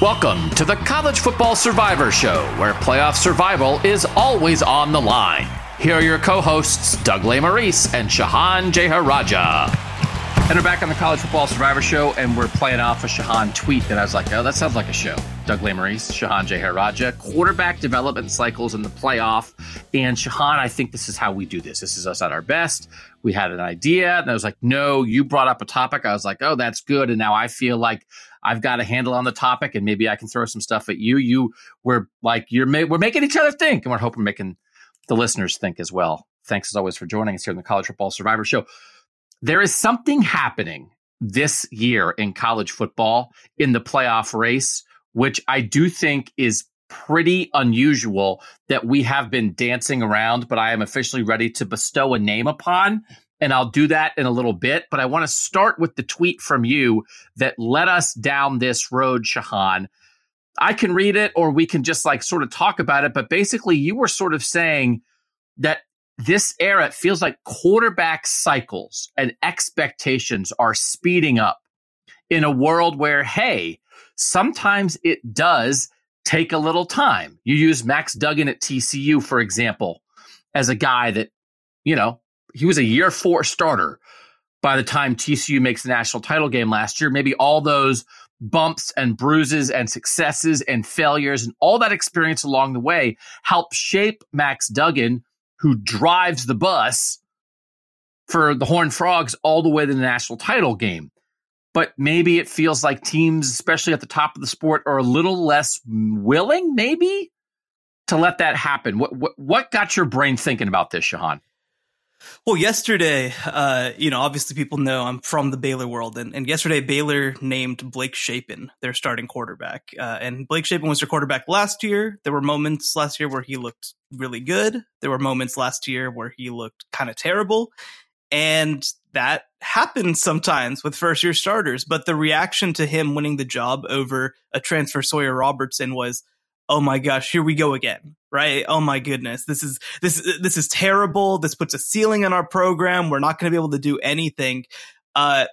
Welcome to the College Football Survivor Show, where playoff survival is always on the line. Here are your co hosts, Doug Lesmerises and Shehan Jeyarajah. And we're back on the College Football Survivor Show, and we're playing off a Shehan tweet that I was like, oh, that sounds like a show. Doug Lesmerises, Shehan Jeyarajah, quarterback development cycles in the playoff. And Shehan, I think this is how we do this. This is us at our best. We had an idea, and I was like, no, you brought up a topic. I was like, oh, that's good. And now I feel like I've got a handle on the topic, and maybe I can throw some stuff at you. You were like, you're ma- we're making each other think, and we're hoping making the listeners think as well. Thanks as always for joining us here in the College Football Survivor Show. There is something happening this year in college football in the playoff race, which I do think is pretty unusual that we have been dancing around, but I am officially ready to bestow a name upon and I'll do that in a little bit. But I want to start with the tweet from you that led us down this road, Shehan. I can read it or we can just like sort of talk about it. But basically, you were sort of saying that this era it feels like quarterback cycles and expectations are speeding up in a world where, hey, sometimes it does take a little time. You use Max Duggan at TCU, for example, as a guy that, you know, he was a year four starter by the time TCU makes the national title game last year. Maybe all those bumps and bruises and successes and failures and all that experience along the way help shape Max Duggan, who drives the bus for the Horned Frogs all the way to the national title game. But maybe it feels like teams, especially at the top of the sport, are a little less willing, maybe, to let that happen. What what, what got your brain thinking about this, Shehan? Well, yesterday, uh, you know, obviously people know I'm from the Baylor world, and, and yesterday Baylor named Blake Shapen their starting quarterback. Uh, and Blake Shapen was their quarterback last year. There were moments last year where he looked really good. There were moments last year where he looked kind of terrible. And that happens sometimes with first year starters. But the reaction to him winning the job over a transfer Sawyer Robertson was, oh my gosh, here we go again, right? Oh my goodness, this is this this is terrible. This puts a ceiling on our program. We're not going to be able to do anything. Uh,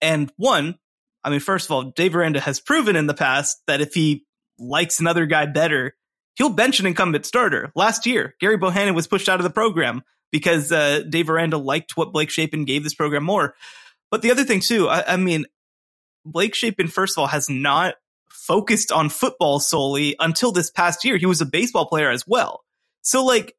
and one, I mean, first of all, Dave Aranda has proven in the past that if he likes another guy better, he'll bench an incumbent starter. Last year, Gerry Bohanon was pushed out of the program because uh, Dave Aranda liked what Blake Shapen gave this program more. But the other thing too, I, I mean, Blake Shapen, first of all, has not focused on football solely until this past year. He was a baseball player as well. So like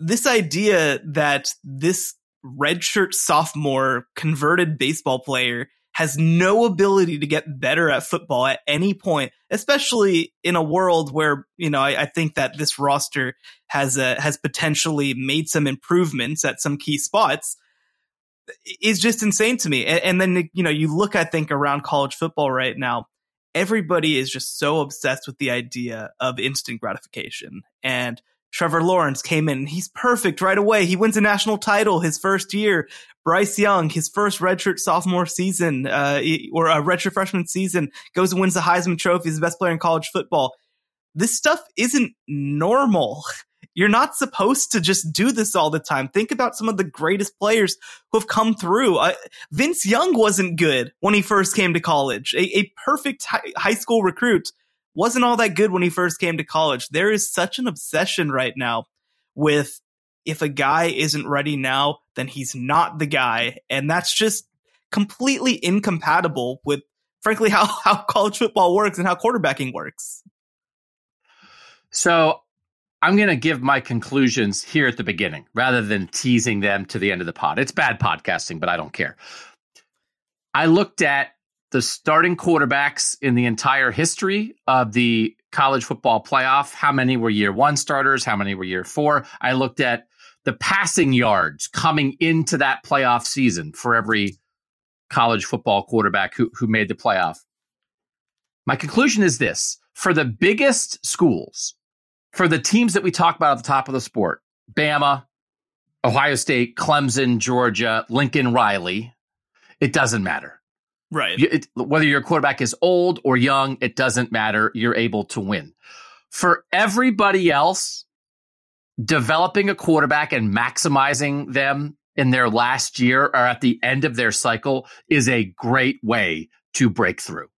this idea that this redshirt sophomore converted baseball player has no ability to get better at football at any point, especially in a world where, you know, I, I think that this roster has uh, has potentially made some improvements at some key spots is just insane to me. And, and then, you know, you look, I think, around college football right now, everybody is just so obsessed with the idea of instant gratification. And Trevor Lawrence came in, he's perfect right away. He wins a national title his first year. Bryce Young, his first redshirt sophomore season, uh, or a redshirt freshman season, goes and wins the Heisman Trophy. He's the best player in college football. This stuff isn't normal. You're not supposed to just do this all the time. Think about some of the greatest players who have come through. Uh, Vince Young wasn't good when he first came to college. A, a perfect hi- high school recruit wasn't all that good when he first came to college. There is such an obsession right now with if a guy isn't ready now, then he's not the guy. And that's just completely incompatible with, frankly, how, how college football works and how quarterbacking works. So I'm going to give my conclusions here at the beginning rather than teasing them to the end of the pod. It's bad podcasting, but I don't care. I looked at the starting quarterbacks in the entire history of the college football playoff. How many were year one starters? How many were year four? I looked at the passing yards coming into that playoff season for every college football quarterback who, who made the playoff. My conclusion is this for the biggest schools, for the teams that we talk about at the top of the sport, Bama, Ohio State, Clemson, Georgia, Lincoln Riley, it doesn't matter. Right. It, whether your quarterback is old or young, it doesn't matter. You're able to win. For everybody else, developing a quarterback and maximizing them in their last year or at the end of their cycle is a great way to break through.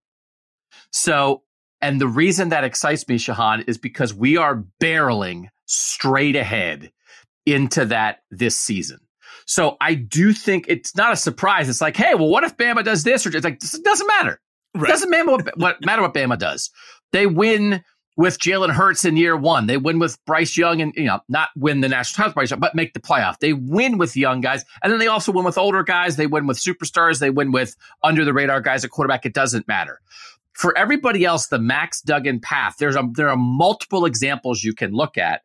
So, and the reason that excites me, Shehan, is because we are barreling straight ahead into that this season. So I do think it's not a surprise. It's like, hey, well, what if Bama does this? Or it's like, it doesn't matter. Right. It doesn't matter what, what, matter what Bama does. They win with Jalen Hurts in year one. They win with Bryce Young and, you know, not win the national title, Bryce Young, but make the playoff. They win with young guys. And then they also win with older guys. They win with superstars. They win with under the radar guys at quarterback. It doesn't matter. For everybody else, the Max Duggan path, there's a, there are multiple examples you can look at.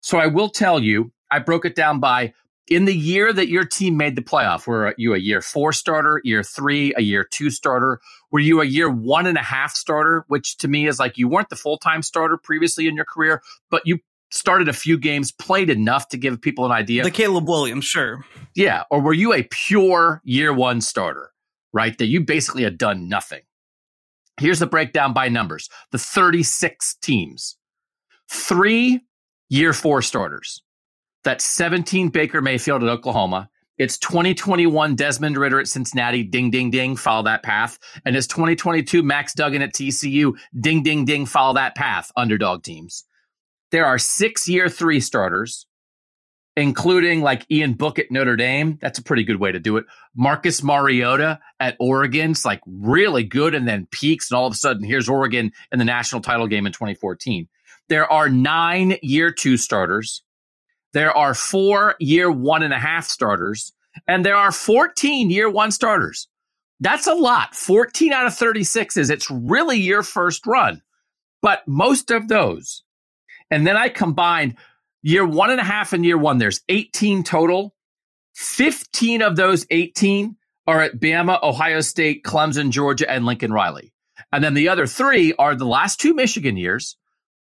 So I will tell you, I broke it down by in the year that your team made the playoff, were you a year four starter, year three, a year two starter? Were you a year one and a half starter, which to me is like you weren't the full time starter previously in your career, but you started a few games, played enough to give people an idea. The Caleb Williams, sure. Yeah. Or were you a pure year one starter, right? That you basically had done nothing. Here's the breakdown by numbers the 36 teams, three year four starters, that's 17 Baker Mayfield at Oklahoma. It's 2021 Desmond Ridder at Cincinnati. Ding, ding, ding. Follow that path. And it's 2022 Max Duggan at TCU. Ding, ding, ding. Follow that path. Underdog teams. There are six year three starters, including like Ian Book at Notre Dame. That's a pretty good way to do it. Marcus Mariota at Oregon's like really good and then peaks. And all of a sudden, here's Oregon in the national title game in 2014. There are nine year two starters. There are four year one and a half starters, and there are 14 year one starters. That's a lot. 14 out of 36 is it's really your first run. But most of those, and then I combined year one and a half and year one, there's 18 total. 15 of those 18 are at Bama, Ohio State, Clemson, Georgia, and Lincoln Riley. And then the other three are the last two Michigan years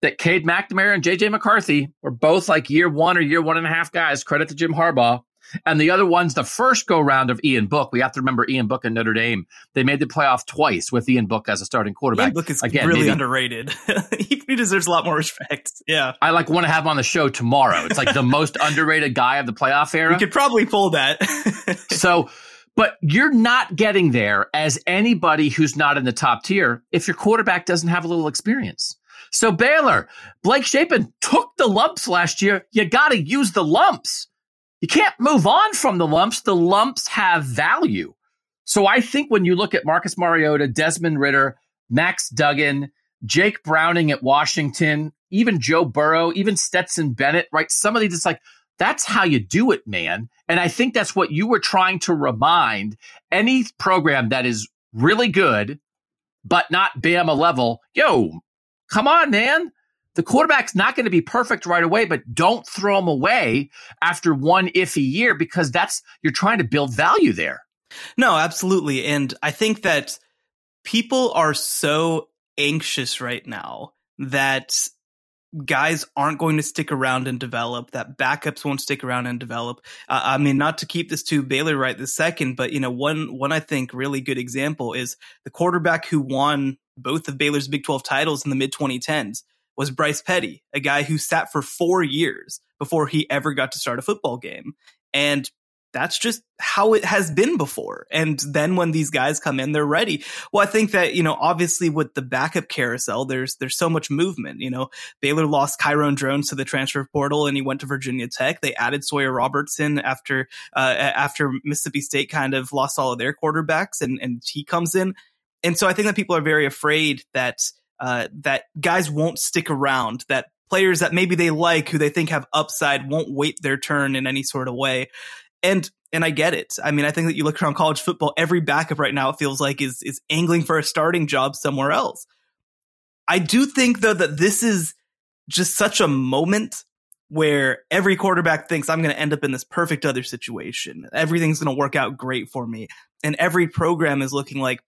that Cade McNamara and JJ McCarthy were both like year one or year one and a half guys. Credit to Jim Harbaugh. And the other one's the first go round of Ian Book. We have to remember Ian Book and Notre Dame. They made the playoff twice with Ian Book as a starting quarterback. Ian Book is Again, really maybe, underrated. he deserves a lot more respect. Yeah. I like want to have him on the show tomorrow. It's like the most underrated guy of the playoff era. You could probably pull that. so, but you're not getting there as anybody who's not in the top tier if your quarterback doesn't have a little experience. So Baylor, Blake Shapen took the lumps last year. You got to use the lumps. You can't move on from the lumps. The lumps have value. So I think when you look at Marcus Mariota, Desmond Ridder, Max Duggan, Jake Browning at Washington, even Joe Burrow, even Stetson Bennett, right? Some of these, it's like, that's how you do it, man. And I think that's what you were trying to remind any program that is really good, but not Bama level. Yo, Come on, man. The quarterback's not going to be perfect right away, but don't throw him away after one iffy year because that's you're trying to build value there. No, absolutely. And I think that people are so anxious right now that guys aren't going to stick around and develop, that backups won't stick around and develop. Uh, I mean, not to keep this to Baylor right this second, but you know, one one I think really good example is the quarterback who won both of Baylor's Big 12 titles in the mid 2010s was Bryce Petty, a guy who sat for four years before he ever got to start a football game. And that's just how it has been before. And then when these guys come in, they're ready. Well, I think that, you know, obviously with the backup carousel, there's, there's so much movement. You know, Baylor lost Kyron Drones to the transfer portal and he went to Virginia Tech. They added Sawyer Robertson after, uh, after Mississippi State kind of lost all of their quarterbacks and, and he comes in and so I think that people are very afraid that uh, that guys won't stick around, that players that maybe they like, who they think have upside, won't wait their turn in any sort of way. And and I get it. I mean, I think that you look around college football, every backup right now it feels like is is angling for a starting job somewhere else. I do think though that this is just such a moment where every quarterback thinks I'm going to end up in this perfect other situation. Everything's going to work out great for me. and every program is looking like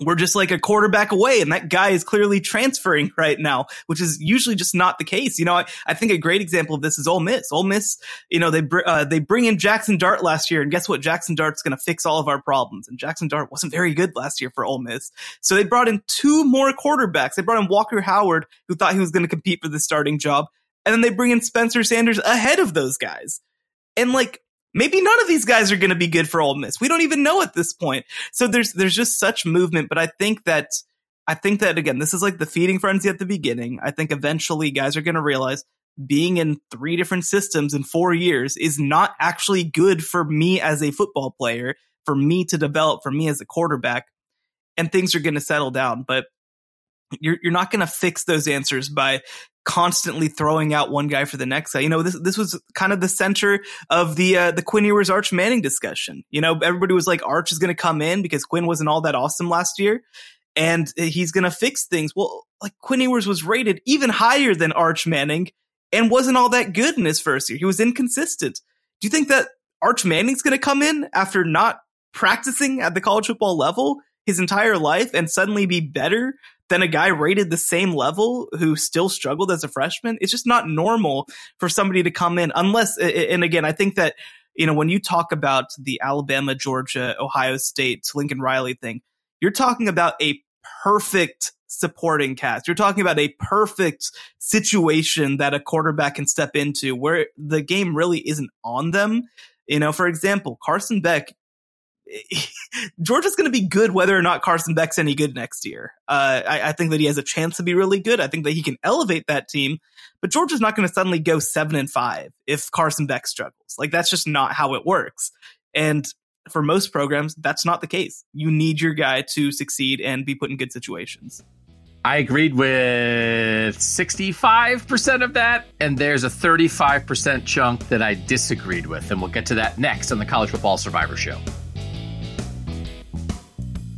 we're just like a quarterback away and that guy is clearly transferring right now, which is usually just not the case. You know, I, I think a great example of this is Ole Miss. Ole Miss, you know, they, uh, they bring in Jackson Dart last year and guess what? Jackson Dart's going to fix all of our problems. And Jackson Dart wasn't very good last year for Ole Miss. So they brought in two more quarterbacks. They brought in Walker Howard, who thought he was going to compete for the starting job. And then they bring in Spencer Sanders ahead of those guys. And like, maybe none of these guys are going to be good for Ole Miss. We don't even know at this point. So there's there's just such movement, but I think that I think that again, this is like the feeding frenzy at the beginning. I think eventually guys are going to realize being in three different systems in 4 years is not actually good for me as a football player, for me to develop, for me as a quarterback, and things are going to settle down, but you're you're not going to fix those answers by constantly throwing out one guy for the next guy. You know, this this was kind of the center of the uh, the Quinn Ewers Arch Manning discussion. You know, everybody was like Arch is going to come in because Quinn wasn't all that awesome last year, and he's going to fix things. Well, like Quinn Ewers was rated even higher than Arch Manning and wasn't all that good in his first year. He was inconsistent. Do you think that Arch Manning's going to come in after not practicing at the college football level his entire life and suddenly be better than a guy rated the same level who still struggled as a freshman. It's just not normal for somebody to come in unless, and again, I think that, you know, when you talk about the Alabama, Georgia, Ohio State, Lincoln Riley thing, you're talking about a perfect supporting cast. You're talking about a perfect situation that a quarterback can step into where the game really isn't on them. You know, for example, Carson Beck Georgia's going to be good whether or not Carson Beck's any good next year. Uh, I, I, think that he has a chance to be really good. I think that he can elevate that team, but Georgia's not going to suddenly go seven and five if Carson Beck struggles. Like that's just not how it works. And for most programs, that's not the case. You need your guy to succeed and be put in good situations. I agreed with 65% of that, and there's a 35% chunk that I disagreed with. And we'll get to that next on the College Football Survivor Show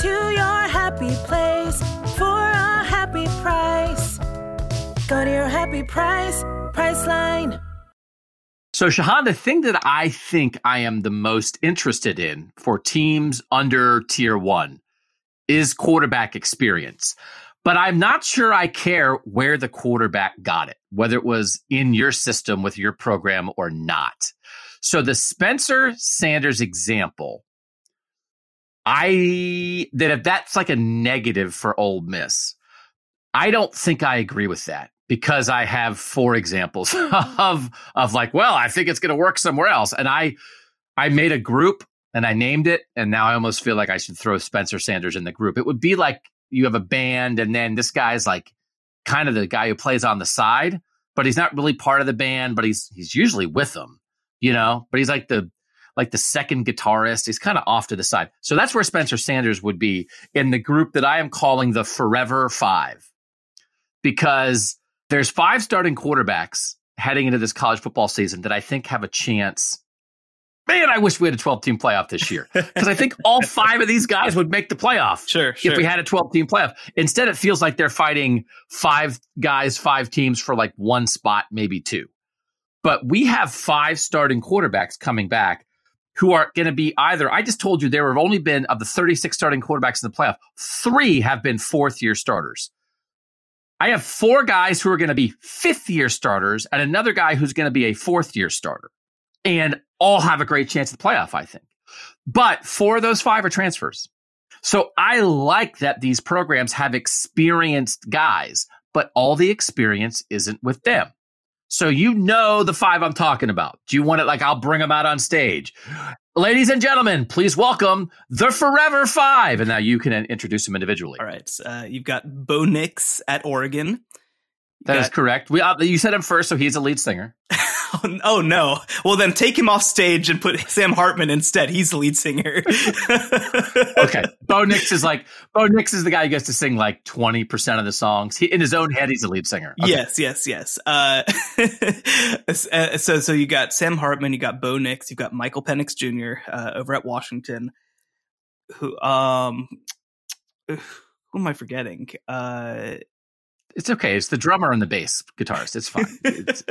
To your happy place for a happy price. Go to your happy price, Priceline. So, Shehan, the thing that I think I am the most interested in for teams under tier one is quarterback experience. But I'm not sure I care where the quarterback got it, whether it was in your system with your program or not. So, the Spencer Sanders example I that if that's like a negative for Ole Miss, I don't think I agree with that because I have four examples of of like, well, I think it's going to work somewhere else, and I I made a group and I named it, and now I almost feel like I should throw Spencer Sanders in the group. It would be like you have a band, and then this guy's like kind of the guy who plays on the side, but he's not really part of the band, but he's he's usually with them, you know. But he's like the like the second guitarist. He's kind of off to the side. So that's where Spencer Sanders would be in the group that I am calling the Forever Five, because there's five starting quarterbacks heading into this college football season that I think have a chance. Man, I wish we had a 12 team playoff this year because I think all five of these guys would make the playoff. Sure, sure. If we had a 12 team playoff. Instead, it feels like they're fighting five guys, five teams for like one spot, maybe two. But we have five starting quarterbacks coming back who are going to be either, I just told you there have only been, of the 36 starting quarterbacks in the playoff, three have been fourth year starters. I have four guys who are going to be fifth year starters and another guy who's going to be a fourth year starter. And all have a great chance at the playoff, I think. But four of those five are transfers. So I like that these programs have experienced guys, but all the experience isn't with them. So you know the five I'm talking about. Do you want it like I'll bring them out on stage? Ladies and gentlemen, please welcome the Forever Five. And now you can introduce them individually. All right. Uh, you've got Bo Nix at Oregon. That got, is correct. We uh, You said him first, so he's a lead singer. oh no. Well, then take him off stage and put Sam Hartman instead. He's the lead singer. okay. Bo Nix is like, Bo Nix is the guy who gets to sing like 20% of the songs. He, in his own head, he's the lead singer. Okay. Yes, yes, yes. Uh, so, so you got Sam Hartman, you got Bo Nix, you've got Michael Penix Jr. Uh, over at Washington. Who, um, who am I forgetting? Uh, it's okay. It's the drummer and the bass guitarist. It's fine. It's,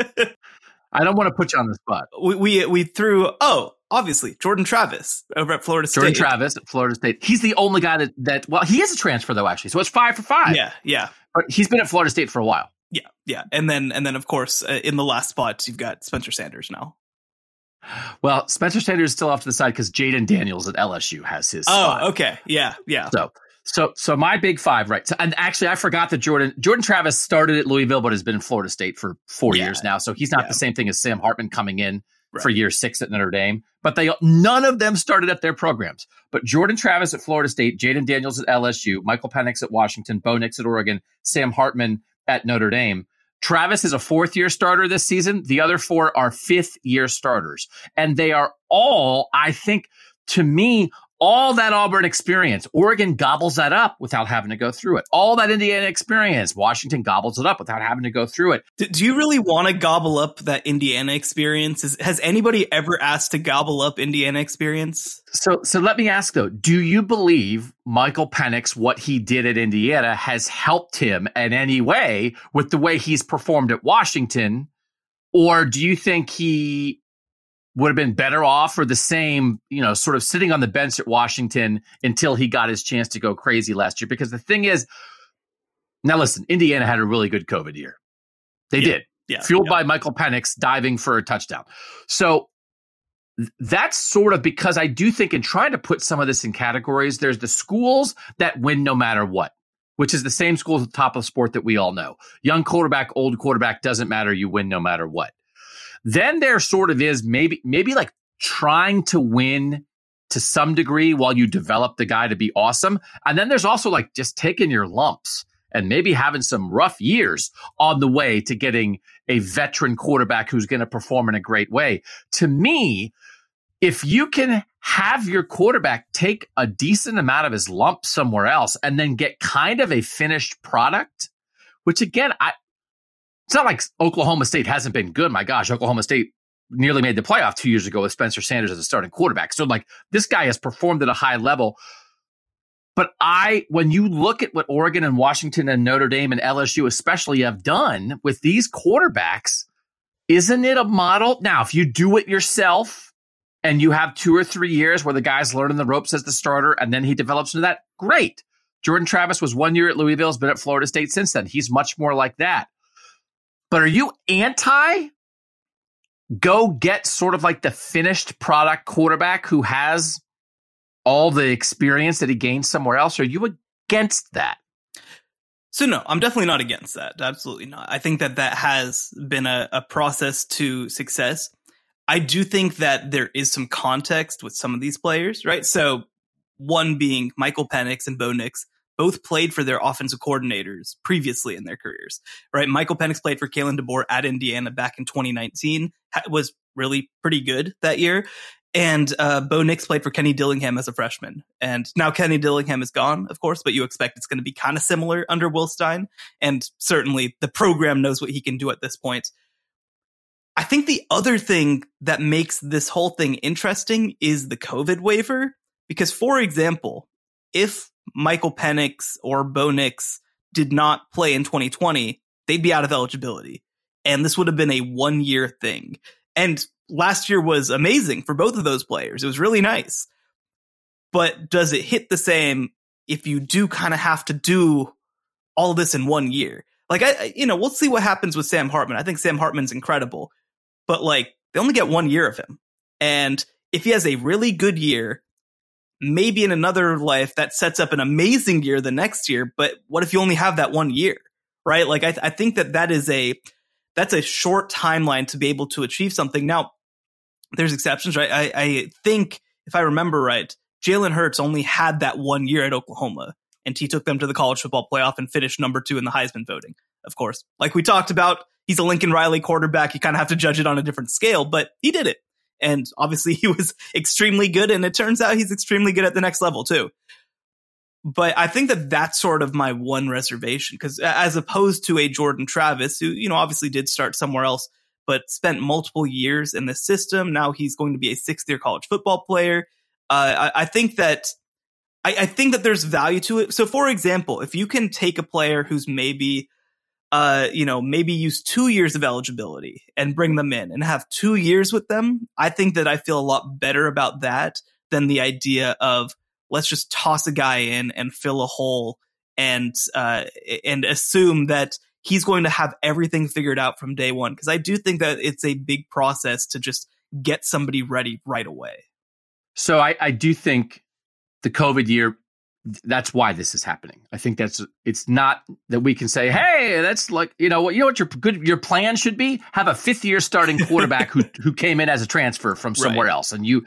I don't want to put you on the spot. We, we, we threw oh obviously Jordan Travis over at Florida State. Jordan Travis at Florida State. He's the only guy that that well he is a transfer though actually, so it's five for five. Yeah, yeah. But he's been at Florida State for a while. Yeah, yeah. And then and then of course uh, in the last spot you've got Spencer Sanders now. Well, Spencer Sanders is still off to the side because Jayden Daniels at LSU has his. Oh, spot. okay, yeah, yeah. So so, so my big five, right? So, and actually, I forgot that Jordan Jordan Travis started at Louisville, but has been in Florida State for four yeah. years now. So he's not yeah. the same thing as Sam Hartman coming in right. for year six at Notre Dame. But they none of them started at their programs. But Jordan Travis at Florida State, Jayden Daniels at LSU, Michael Penix at Washington, Bo Nix at Oregon, Sam Hartman at Notre Dame. Travis is a fourth year starter this season. The other four are fifth year starters, and they are all, I think, to me, all that Auburn experience, Oregon gobbles that up without having to go through it. All that Indiana experience, Washington gobbles it up without having to go through it. Do, you really want to gobble up that Indiana experience? Is, has anybody ever asked to gobble up Indiana experience? So, so let me ask though: Do you believe Michael Penix, what he did at Indiana, has helped him in any way with the way he's performed at Washington, or do you think he would have been better off or the same, you know, sort of sitting on the bench at Washington until he got his chance to go crazy last year. Because the thing is, now listen, Indiana had a really good COVID year. They yeah, did. Yeah, Fueled yeah. by Michael Penix diving for a touchdown. So that's sort of because I do think in trying to put some of this in categories, there's the schools that win no matter what, which is the same schools at the top of the sport that we all know. Young quarterback, old quarterback, doesn't matter. You win no matter what. Then there sort of is maybe maybe like trying to win to some degree while you develop the guy to be awesome. And then there's also like just taking your lumps and maybe having some rough years on the way to getting a veteran quarterback who's going to perform in a great way. To me, if you can have your quarterback take a decent amount of his lump somewhere else and then get kind of a finished product, which again, I, it's not like Oklahoma State hasn't been good. My gosh, Oklahoma State nearly made the playoff two years ago with Spencer Sanders as a starting quarterback. So like this guy has performed at a high level. But I, when you look at what Oregon and Washington and Notre Dame and LSU especially have done with these quarterbacks, isn't it a model? Now, if you do it yourself and you have two or three years where the guy's learning the ropes as the starter and then he develops into that, great. Jordan Travis was one year at Louisville, has been at Florida State since then. He's much more like that. But are you anti go get sort of like the finished product quarterback who has all the experience that he gained somewhere else? Are you against that? So no, I'm definitely not against that. Absolutely not. I think that that has been a, a process to success. I do think that there is some context with some of these players, right? So one being Michael Penix and Bo Nix both played for their offensive coordinators previously in their careers, right? Michael Penix played for Kalen DeBoer at Indiana back in 2019, was really pretty good that year. And uh, Bo Nix played for Kenny Dillingham as a freshman. And now Kenny Dillingham is gone, of course, but you expect it's going to be kind of similar under Will Stein. And certainly the program knows what he can do at this point. I think the other thing that makes this whole thing interesting is the COVID waiver. Because, for example, if Michael Penix or Bo Nix did not play in 2020, they'd be out of eligibility. And this would have been a one year thing. And last year was amazing for both of those players. It was really nice. But does it hit the same if you do kind of have to do all this in one year? Like, I, you know, we'll see what happens with Sam Hartman. I think Sam Hartman's incredible, but like, they only get one year of him. And if he has a really good year maybe in another life that sets up an amazing year the next year. But what if you only have that one year, right? Like I, th- I think that that is a that's a short timeline to be able to achieve something. Now, there's exceptions, right? I, I think if I remember right, Jalen Hurts only had that one year at Oklahoma, and he took them to the college football playoff and finished number two in the Heisman voting. Of course, like we talked about, he's a Lincoln Riley quarterback. You kind of have to judge it on a different scale, but he did it. And obviously he was extremely good. And it turns out he's extremely good at the next level too. But I think that that's sort of my one reservation because as opposed to a Jordan Travis, who, you know, obviously did start somewhere else, but spent multiple years in the system. Now he's going to be a sixth year college football player. Uh, I, I, think that I, I, think that there's value to it. So, for example, if you can take a player who's maybe, uh, you know, maybe use two years of eligibility and bring them in and have two years with them, I think that I feel a lot better about that than the idea of let's just toss a guy in and fill a hole and uh, and assume that he's going to have everything figured out from day one. Because I do think that it's a big process to just get somebody ready right away. So I, I do think the COVID year, that's why this is happening. I think that's it's not that we can say, hey, that's like you know what you know what your good your plan should be. Have a fifth year starting quarterback who who came in as a transfer from somewhere right. else, and you,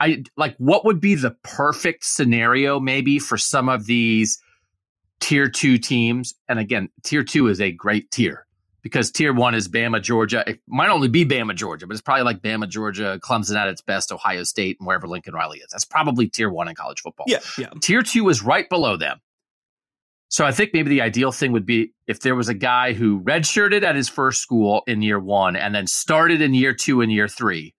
I like what would be the perfect scenario maybe for some of these tier two teams. And again, tier two is a great tier because tier one is Bama, Georgia. It might only be Bama, Georgia, but it's probably like Bama, Georgia, Clemson at its best, Ohio State, and wherever Lincoln Riley is. That's probably tier one in college football. Yeah, yeah. Tier two is right below them. So I think maybe the ideal thing would be if there was a guy who redshirted at his first school in year one and then started in year two and year three,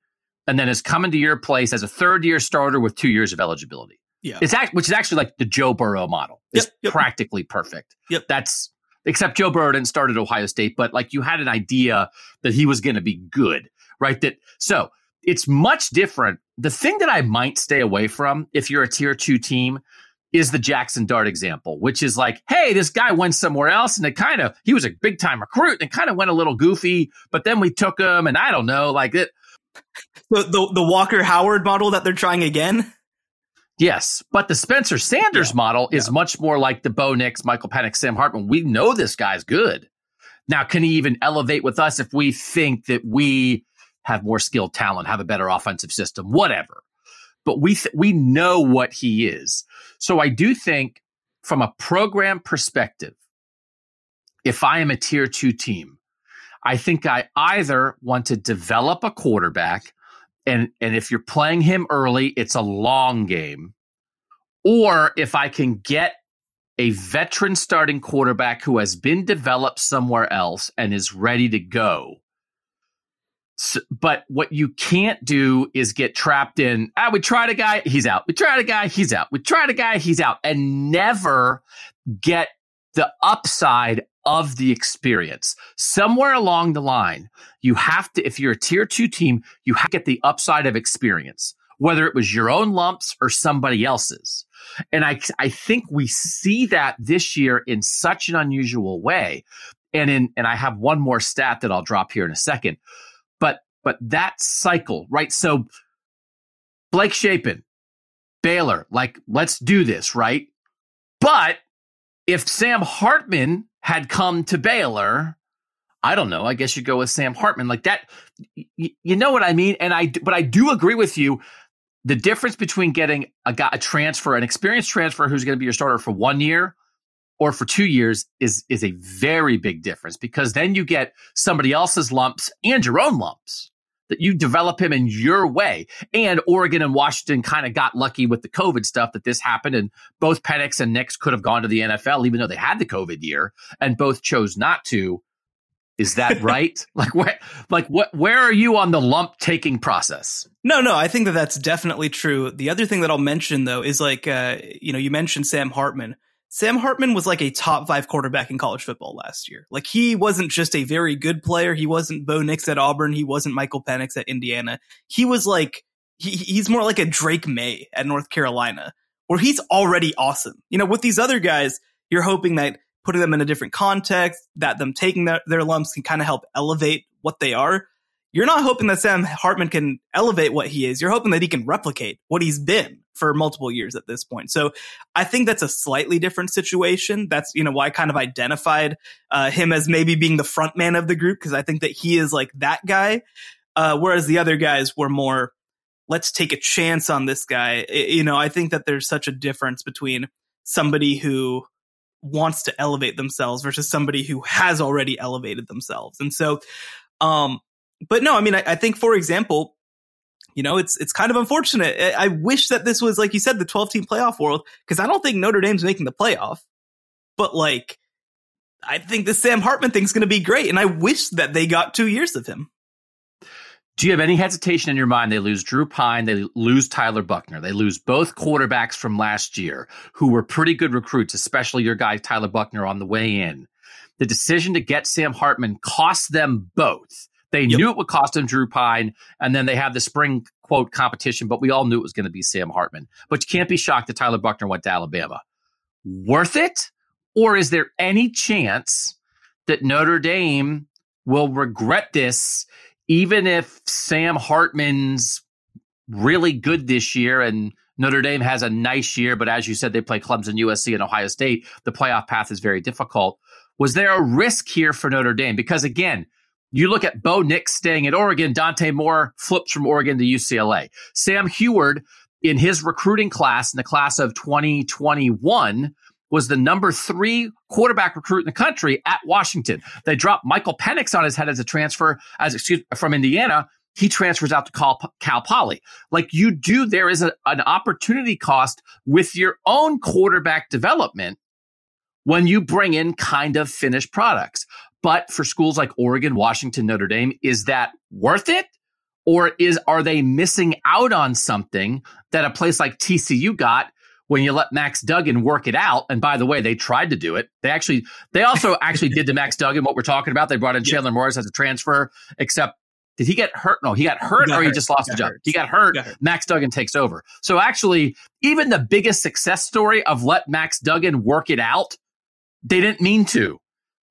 and then is coming to your place as a third year starter with two years of eligibility. Yeah. It's act, which is actually like the Joe Burrow model. It's yep, yep. practically perfect. Yep. That's except Joe Burrow didn't start at Ohio State, but like you had an idea that he was going to be good, right? That so it's much different. The thing that I might stay away from if you're a tier two team is the Jackson Dart example, which is like, hey, this guy went somewhere else and it kind of he was a big time recruit and kind of went a little goofy, but then we took him and I don't know, like it. The, the the Walker Howard model that they're trying again. Yes, but the Spencer Sanders yeah, model is yeah. much more like the Bo Nix, Michael Penix, Sam Hartman. We know this guy's good. Now, can he even elevate with us if we think that we have more skilled talent, have a better offensive system, whatever? But we th- we know what he is. So I do think, from a program perspective, if I am a tier two team, I think I either want to develop a quarterback and and if you're playing him early, it's a long game. Or if I can get a veteran starting quarterback who has been developed somewhere else and is ready to go. So, but what you can't do is get trapped in, ah, we tried a guy, he's out. We tried a guy, he's out. We tried a guy, he's out. And never get the upside of the experience. Somewhere along the line, you have to, if you're a tier two team, you have to get the upside of experience, whether it was your own lumps or somebody else's. And I, I think we see that this year in such an unusual way. And in, and I have one more stat that I'll drop here in a second, but, but that cycle, right? So Blake Shapen, Baylor, like, let's do this, right? But if Sam Hartman had come to Baylor, I don't know. I guess you go with Sam Hartman like that. Y- you know what I mean? And I, but I do agree with you. The difference between getting a guy, a transfer, an experienced transfer who's going to be your starter for one year or for two years is, is a very big difference because then you get somebody else's lumps and your own lumps that you develop him in your way. And Oregon and Washington kind of got lucky with the COVID stuff that this happened. And both Penix and Nix could have gone to the NFL, even though they had the COVID year, and both chose not to. Is that right? like what? Like what? Where are you on the lump taking process? No, no, I think that that's definitely true. The other thing that I'll mention though is like, uh, you know, you mentioned Sam Hartman. Sam Hartman was like a top five quarterback in college football last year. Like he wasn't just a very good player. He wasn't Bo Nix at Auburn. He wasn't Michael Penix at Indiana. He was like, he, he's more like a Drake Maye at North Carolina, where he's already awesome. You know, with these other guys, you're hoping that putting them in a different context, that them taking their, their lumps can kind of help elevate what they are. You're not hoping that Sam Hartman can elevate what he is. You're hoping that he can replicate what he's been for multiple years at this point. So I think that's a slightly different situation. That's, you know, why I kind of identified uh, him as maybe being the front man of the group because I think that he is like that guy. Uh, whereas the other guys were more, let's take a chance on this guy. It, you know, I think that there's such a difference between somebody who wants to elevate themselves versus somebody who has already elevated themselves. And so, um, but no, I mean, I, I think, for example, you know, it's it's kind of unfortunate. I, I wish that this was like you said, the 12 team playoff world, because I don't think Notre Dame's making the playoff. But like, I think the Sam Hartman thing's going to be great, and I wish that they got two years of him. Do you have any hesitation in your mind? They lose Drew Pyne, they lose Tyler Buchner, they lose both quarterbacks from last year who were pretty good recruits, especially your guy Tyler Buchner on the way in. The decision to get Sam Hartman cost them both. They yep. knew it would cost them Drew Pyne, and then they have the spring quote competition, but we all knew it was going to be Sam Hartman. But you can't be shocked that Tyler Buchner went to Alabama. Worth it? Or is there any chance that Notre Dame will regret this, even if Sam Hartman's really good this year and Notre Dame has a nice year, but as you said, they play Clemson, USC, and Ohio State. The playoff path is very difficult. Was there a risk here for Notre Dame? Because again, you look at Bo Nix staying at Oregon, Dante Moore flips from Oregon to UCLA. Sam Huard in his recruiting class, in the class of 2021, was the number three quarterback recruit in the country at Washington. They dropped Michael Penix on his head as a transfer, as excuse from Indiana. He transfers out to Cal, Cal Poly. Like you do, there is a, an opportunity cost with your own quarterback development when you bring in kind of finished products. But for schools like Oregon, Washington, Notre Dame, is that worth it? Or is are they missing out on something that a place like TCU got when you let Max Duggan work it out. And by the way, they tried to do it. They actually, they also actually did to Max Duggan what we're talking about. They brought in Chandler Morris as a transfer, except did he get hurt? No, he got hurt he got or hurt. he just lost the job. Hurt. He got hurt. got hurt. Max Duggan takes over. So actually, even the biggest success story of let Max Duggan work it out, they didn't mean to.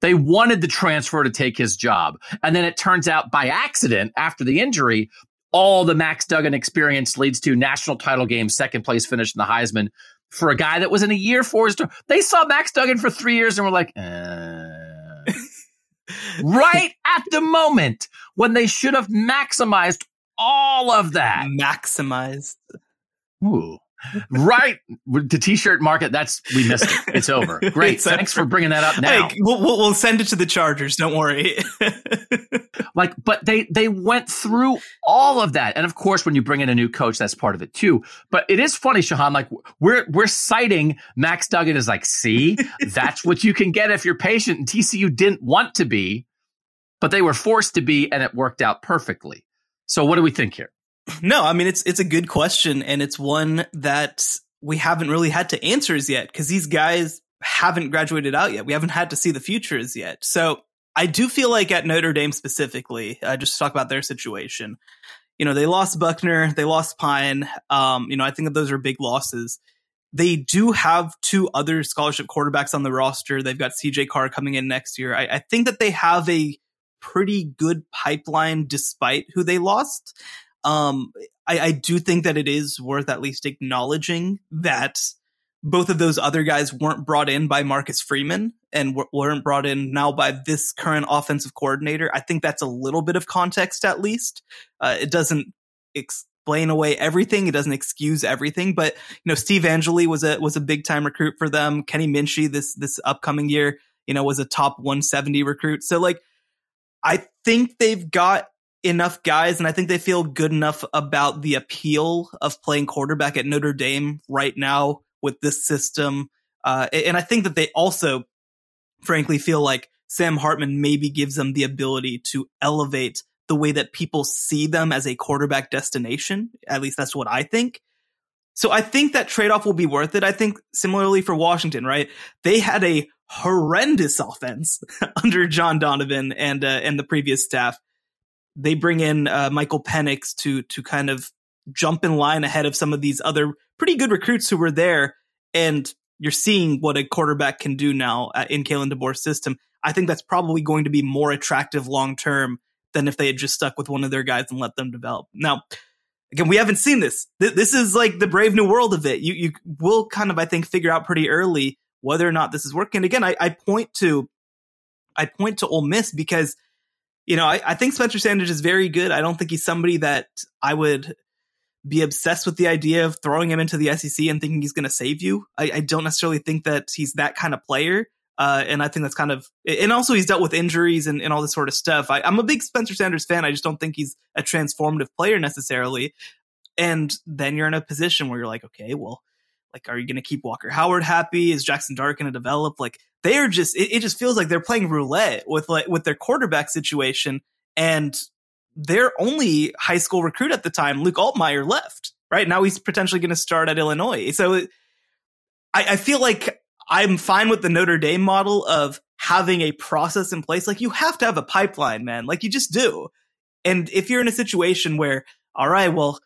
They wanted the transfer to take his job. And then it turns out by accident after the injury, all the Max Duggan experience leads to national title game, second place finish in the Heisman for a guy that was in a year for his. They saw Max Duggan for three years and were like, uh. right at the moment when they should have maximized all of that. Maximized. Ooh right. The t-shirt market that's we missed it. It's over. Great. It's thanks over. for bringing that up now. hey, we'll, we'll send it to the chargers. Don't worry. Like but they they went through all of that. And of course when you bring in a new coach that's part of it too. But it is funny shehan like we're we're citing max duggan as like see that's what you can get if you're patient. And tcu didn't want to be but they were forced to be and it worked out perfectly. So what do we think here no, I mean it's it's a good question and it's one that we haven't really had to answer as yet because these guys haven't graduated out yet. We haven't had to see the futures yet. So I do feel like at Notre Dame specifically, uh, just to talk about their situation, you know, they lost Buchner, they lost Pyne. Um, you know, I think that those are big losses. They do have two other scholarship quarterbacks on the roster. They've got CJ Carr coming in next year. I, I think that they have a pretty good pipeline despite who they lost. Um, I, I do think that it is worth at least acknowledging that both of those other guys weren't brought in by Marcus Freeman and weren't brought in now by this current offensive coordinator. I think that's a little bit of context at least. Uh, it doesn't explain away everything. It doesn't excuse everything, but you know, Steve Angeli was a was a big time recruit for them. Kenny Minchey this this upcoming year, you know, was a top 170 recruit. So like, I think they've got enough guys, and I think they feel good enough about the appeal of playing quarterback at Notre Dame right now with this system. Uh, and I think that they also, frankly, feel like Sam Hartman maybe gives them the ability to elevate the way that people see them as a quarterback destination. At least that's what I think. So I think that trade off will be worth it. I think similarly for Washington, right? They had a horrendous offense under John Donovan and uh, and the previous staff they bring in uh, Michael Penix to to kind of jump in line ahead of some of these other pretty good recruits who were there, and you're seeing what a quarterback can do now uh, in Kalen DeBoer's system. I think that's probably going to be more attractive long term than if they had just stuck with one of their guys and let them develop. Now, again, we haven't seen this. This is like the brave new world of it. You you will kind of I think figure out pretty early whether or not this is working. Again, I, I point to I point to Ole Miss because you know, I, I think Spencer Sanders is very good. I don't think he's somebody that I would be obsessed with the idea of throwing him into the SEC and thinking he's going to save you. I, I, don't necessarily think that he's that kind of player. Uh, and I think that's kind of, and also he's dealt with injuries and, and all this sort of stuff. I, I'm a big Spencer Sanders fan. I just don't think he's a transformative player necessarily. And then you're in a position where you're like, okay, well, like, are you going to keep Walker Howard happy? Is Jackson Dart going to develop? Like, they are just, it, it just feels like they're playing roulette with like, with their quarterback situation. And their only high school recruit at the time, Luke Altmyer, left. Right now, he's potentially going to start at Illinois. So I, I feel like I'm fine with the Notre Dame model of having a process in place. Like you have to have a pipeline, man. Like you just do. And if you're in a situation where, all right, well,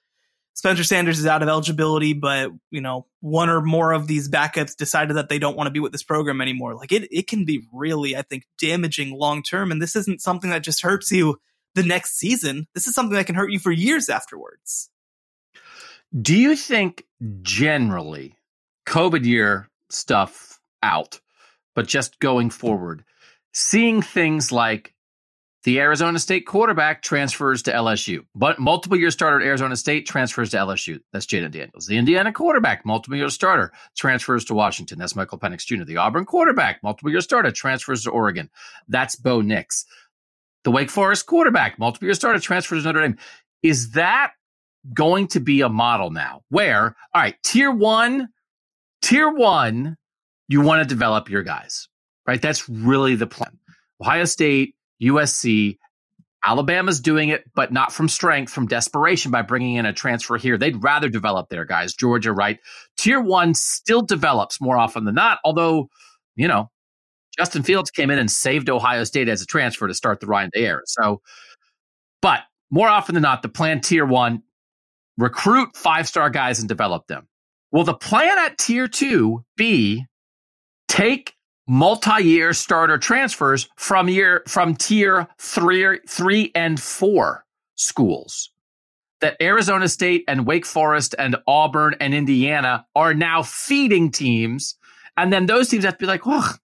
Spencer Sanders is out of eligibility, but you know, one or more of these backups decided that they don't want to be with this program anymore. Like it, it can be really, I think, damaging long term. And this isn't something that just hurts you the next season. This is something that can hurt you for years afterwards. Do you think generally COVID year stuff out, but just going forward, seeing things like the Arizona State quarterback transfers to LSU, but multiple year starter at Arizona State transfers to LSU. That's Jayden Daniels. The Indiana quarterback, multiple year starter, transfers to Washington. That's Michael Penix Jr. The Auburn quarterback, multiple year starter, transfers to Oregon. That's Bo Nix the Wake Forest quarterback, multiple year starter, transfers to Notre Dame. Is that going to be a model now where, all right, tier one, tier one, you want to develop your guys, right? That's really the plan. Ohio State, USC, Alabama's doing it, but not from strength, from desperation by bringing in a transfer here. They'd rather develop their guys. Georgia, right? Tier one still develops more often than not, although, you know, Justin Fields came in and saved Ohio State as a transfer to start the Ryan Day era. So, but more often than not, the plan tier one, recruit five star guys and develop them. Will the plan at tier two be take multi-year starter transfers from year from tier three, three and four schools? That Arizona State and Wake Forest and Auburn and Indiana are now feeding teams. And then those teams have to be like, oh,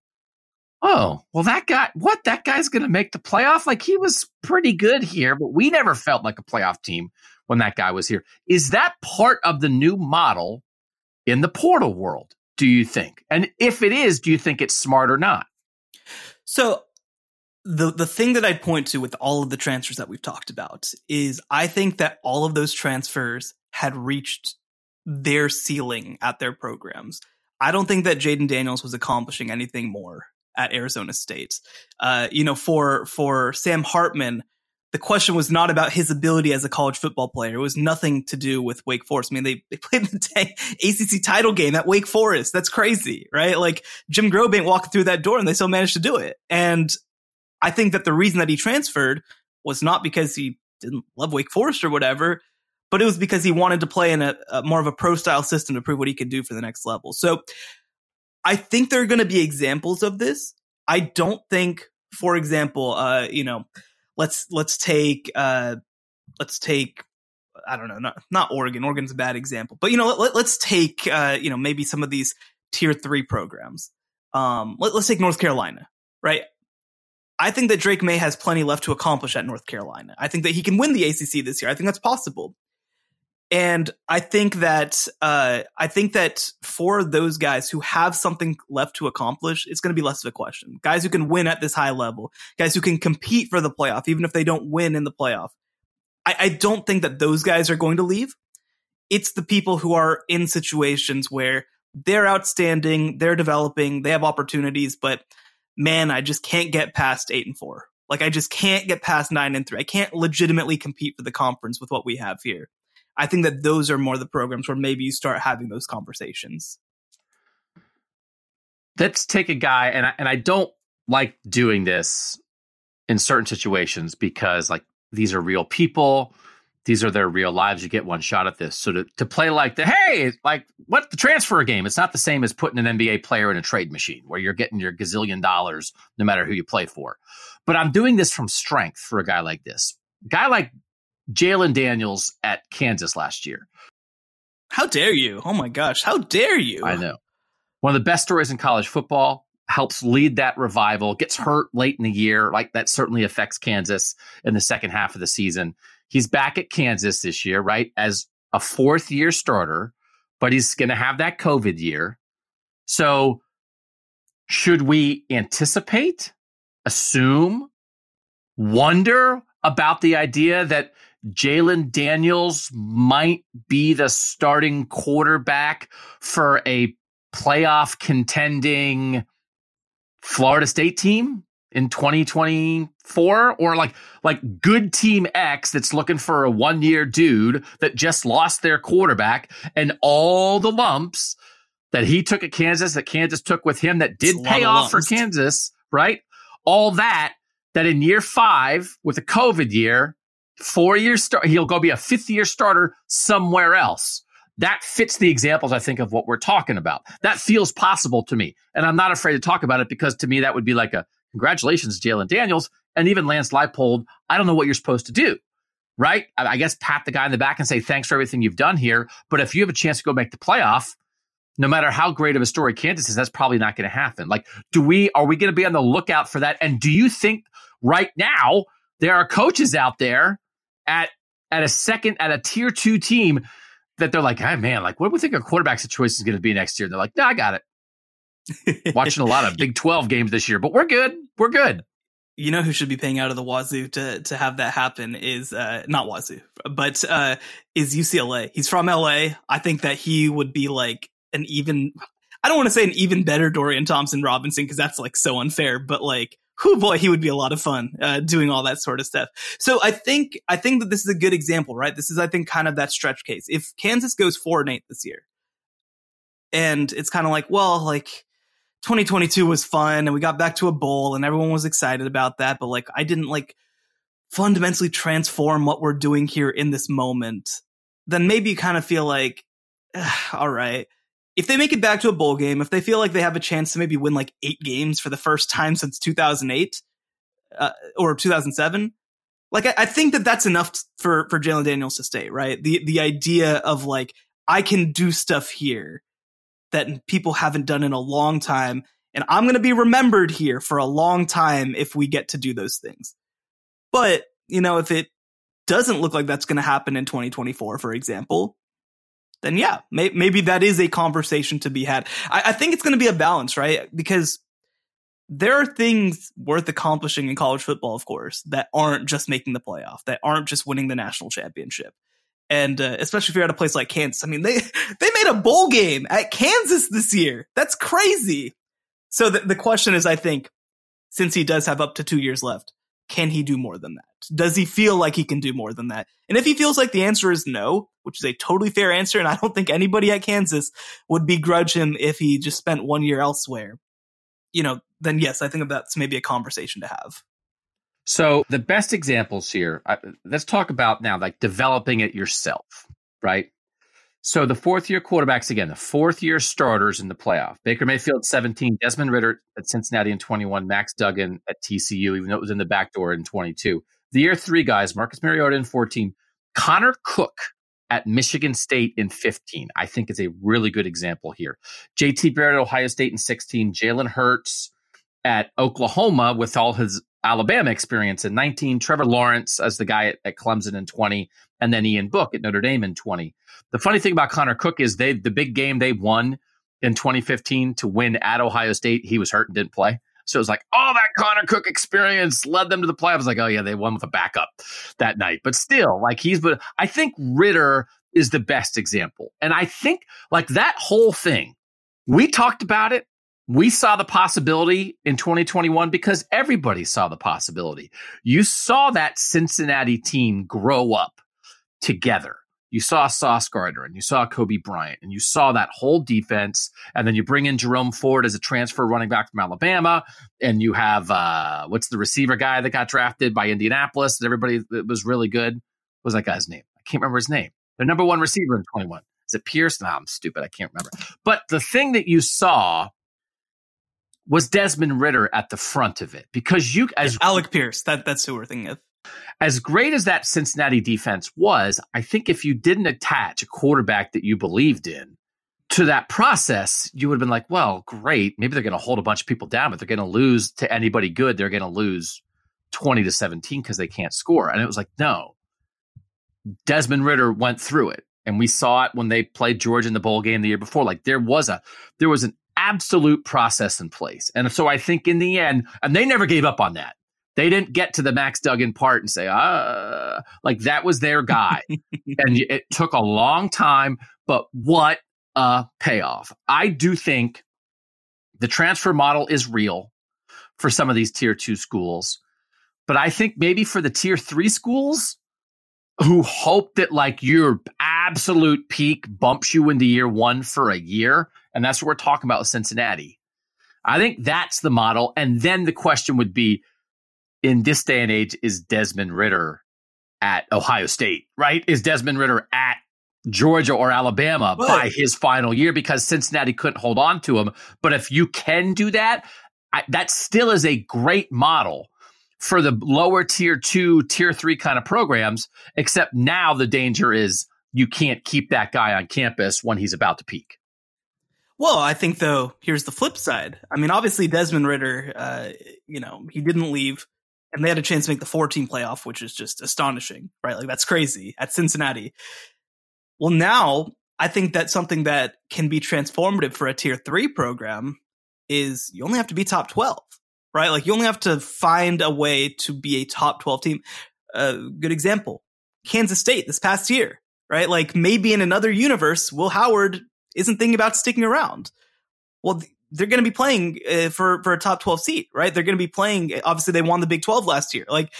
oh, well, that guy, what? That guy's going to make the playoff? Like he was pretty good here, but we never felt like a playoff team when that guy was here. Is that part of the new model in the portal world, do you think? And if it is, do you think it's smart or not? So the the thing that I'd point to with all of the transfers that we've talked about is I think that all of those transfers had reached their ceiling at their programs. I don't think that Jayden Daniels was accomplishing anything more at Arizona State. Uh, you know, for for Sam Hartman, the question was not about his ability as a college football player. It was nothing to do with Wake Forest. I mean, they, they played the ACC title game at Wake Forest. That's crazy, right? Like Jim Grobe ain't walking through that door and they still managed to do it. And I think that the reason that he transferred was not because he didn't love Wake Forest or whatever, but it was because he wanted to play in a, a more of a pro style system to prove what he could do for the next level. So I think there are going to be examples of this. I don't think, for example, uh, you know, let's let's take uh, let's take I don't know, not not Oregon. Oregon's a bad example, but you know, let, us take uh, you know maybe some of these tier three programs. Um, let, let's take North Carolina, right? I think that Drake Maye has plenty left to accomplish at North Carolina. I think that he can win the ACC this year. I think that's possible. And I think that uh, I think that for those guys who have something left to accomplish, it's going to be less of a question. Guys who can win at this high level, guys who can compete for the playoff, even if they don't win in the playoff. I, I don't think that those guys are going to leave. It's the people who are in situations where they're outstanding, they're developing, they have opportunities, but man, I just can't get past eight and four. Like I just can't get past nine and three. I can't legitimately compete for the conference with what we have here. I think that those are more the programs where maybe you start having those conversations. Let's take a guy, and I, and I don't like doing this in certain situations because like these are real people these are their real lives. You get one shot at this. So to, to play like the hey, like what the transfer game, it's not the same as putting an NBA player in a trade machine where you're getting your gazillion dollars no matter who you play for. But I'm doing this from strength for a guy like this. Guy like Jalon Daniels at Kansas last year. How dare you? Oh my gosh, how dare you? I know. One of the best stories in college football helps lead that revival, gets hurt late in the year. Like that certainly affects Kansas in the second half of the season. He's back at Kansas this year, right? As a fourth year starter, but he's going to have that COVID year. So, should we anticipate, assume, wonder about the idea that Jalon Daniels might be the starting quarterback for a playoff contending Florida State team in 2024 or like like good team X that's looking for a one year dude that just lost their quarterback and all the lumps that he took at Kansas that Kansas took with him that did pay off for Kansas, right? All that that in year 5 with a COVID year, 4 years start he'll go be a fifth year starter somewhere else that fits the examples I think of what we're talking about. That feels possible to me. And I'm not afraid to talk about it because to me, that would be like a congratulations, Jalon Daniels. And even Lance Leipold, I don't know what you're supposed to do. Right? I guess pat the guy in the back and say, thanks for everything you've done here. But if you have a chance to go make the playoff, no matter how great of a story Kansas is, that's probably not going to happen. Like, do we, are we going to be on the lookout for that? And do you think right now there are coaches out there at, at a second, at a tier two team that they're like, hey, man, like, what do we think our quarterback situation is going to be next year? And they're like, no, I got it. Watching a lot of Big 12 games this year, but we're good. We're good. You know who should be paying out of the wazoo to to have that happen is uh, not wazoo, but uh, is UCLA. He's from LA. I think that he would be like an even. I don't want to say an even better Dorian Thompson Robinson because that's like so unfair, but like oh boy, he would be a lot of fun uh, doing all that sort of stuff. So I think I think that this is a good example, right? This is I think kind of that stretch case. If Kansas goes four and eight this year, and it's kind of like, well, like 2022 was fun, and we got back to a bowl, and everyone was excited about that, but like I didn't like fundamentally transform what we're doing here in this moment. Then maybe you kind of feel like, all right if they make it back to a bowl game, if they feel like they have a chance to maybe win like eight games for the first time since 2008 uh, or 2007, like I, I, think that that's enough for for Jalon Daniels to stay. Right, the the idea of like I can do stuff here that people haven't done in a long time, and I'm going to be remembered here for a long time if we get to do those things. But you know, if it doesn't look like that's going to happen in 2024, for example, then yeah, may- maybe that is a conversation to be had. I, I think it's going to be a balance, right? Because there are things worth accomplishing in college football, of course, that aren't just making the playoff, that aren't just winning the national championship. And uh, especially if you're at a place like Kansas, I mean, they they made a bowl game at Kansas this year. That's crazy. So the, the question is, I think, since he does have up to two years left, can he do more than that? Does he feel like he can do more than that? And if he feels like the answer is no, which is a totally fair answer, and I don't think anybody at Kansas would begrudge him if he just spent one year elsewhere, you know, then yes, I think that's maybe a conversation to have. So the best examples here, let's talk about now, like developing it yourself, right? So the fourth year quarterbacks again, the fourth year starters in the playoff. Baker Mayfield 17, Desmond Ridder at Cincinnati in 21, Max Duggan at TCU, even though it was in the back door in 22. The year three guys, Marcus Mariota in 14, Connor Cook at Michigan State in 15. I think is a really good example here. JT Barrett at Ohio State in 16, Jalen Hurts at Oklahoma with all his Alabama experience in 19, Trevor Lawrence as the guy at, at Clemson in 20, and then Ian Book at Notre Dame in 20. The funny thing about Connor Cook is they the big game they won in 2015 to win at Ohio State, he was hurt and didn't play. So it was like, all that Connor Cook experience led them to the playoffs. Like, oh yeah, they won with a backup that night. But still, like he's but I think Ridder is the best example. And I think like that whole thing, we talked about it. We saw the possibility in 2021 because everybody saw the possibility. You saw that Cincinnati team grow up together you saw Sauce Gardner and you saw Coby Bryant and you saw that whole defense. And then you bring in Jerome Ford as a transfer running back from Alabama. And you have, uh, what's the receiver guy that got drafted by Indianapolis that everybody that was really good? What was that guy's name? I can't remember his name. The number one receiver in 21. Is it Pierce? No, I'm stupid. I can't remember. But the thing that you saw was Desmond Ridder at the front of it because you, as yeah, Alec Pierce, that, that's who we're thinking of as great as that Cincinnati defense was, I think if you didn't attach a quarterback that you believed in to that process, you would have been like, well, great. Maybe they're going to hold a bunch of people down, but they're going to lose to anybody good. They're going to lose 20 to 17 because they can't score. And it was like, no. Desmond Ridder went through it. And we saw it when they played Georgia in the bowl game the year before. Like there was a there was an absolute process in place. And so I think in the end, and they never gave up on that. They didn't get to the Max Duggan part and say, ah, like that was their guy. and it took a long time, but what a payoff. I do think the transfer model is real for some of these tier two schools. But I think maybe for the tier three schools who hope that like your absolute peak bumps you into year one for a year, and that's what we're talking about with Cincinnati. I think that's the model. And then the question would be in this day and age, is Desmond Ridder at Ohio State, right? Is Desmond Ridder at Georgia or Alabama by his final year because Cincinnati couldn't hold on to him? But if you can do that, I, that still is a great model for the lower tier two, tier three kind of programs, except now the danger is you can't keep that guy on campus when he's about to peak. Well, I think though, here's the flip side. I mean, obviously Desmond Ridder, uh, you know, he didn't leave and they had a chance to make the 14 playoff, which is just astonishing, right? Like that's crazy at Cincinnati. Well, now I think that something that can be transformative for a tier three program is you only have to be top 12, right? Like you only have to find a way to be a top 12 team. A good example, Kansas State this past year, right? Like maybe in another universe, Will Howard isn't thinking about sticking around. Well, they're going to be playing uh, for for a top 12 seat, right? They're going to be playing obviously they won the Big 12 last year. Like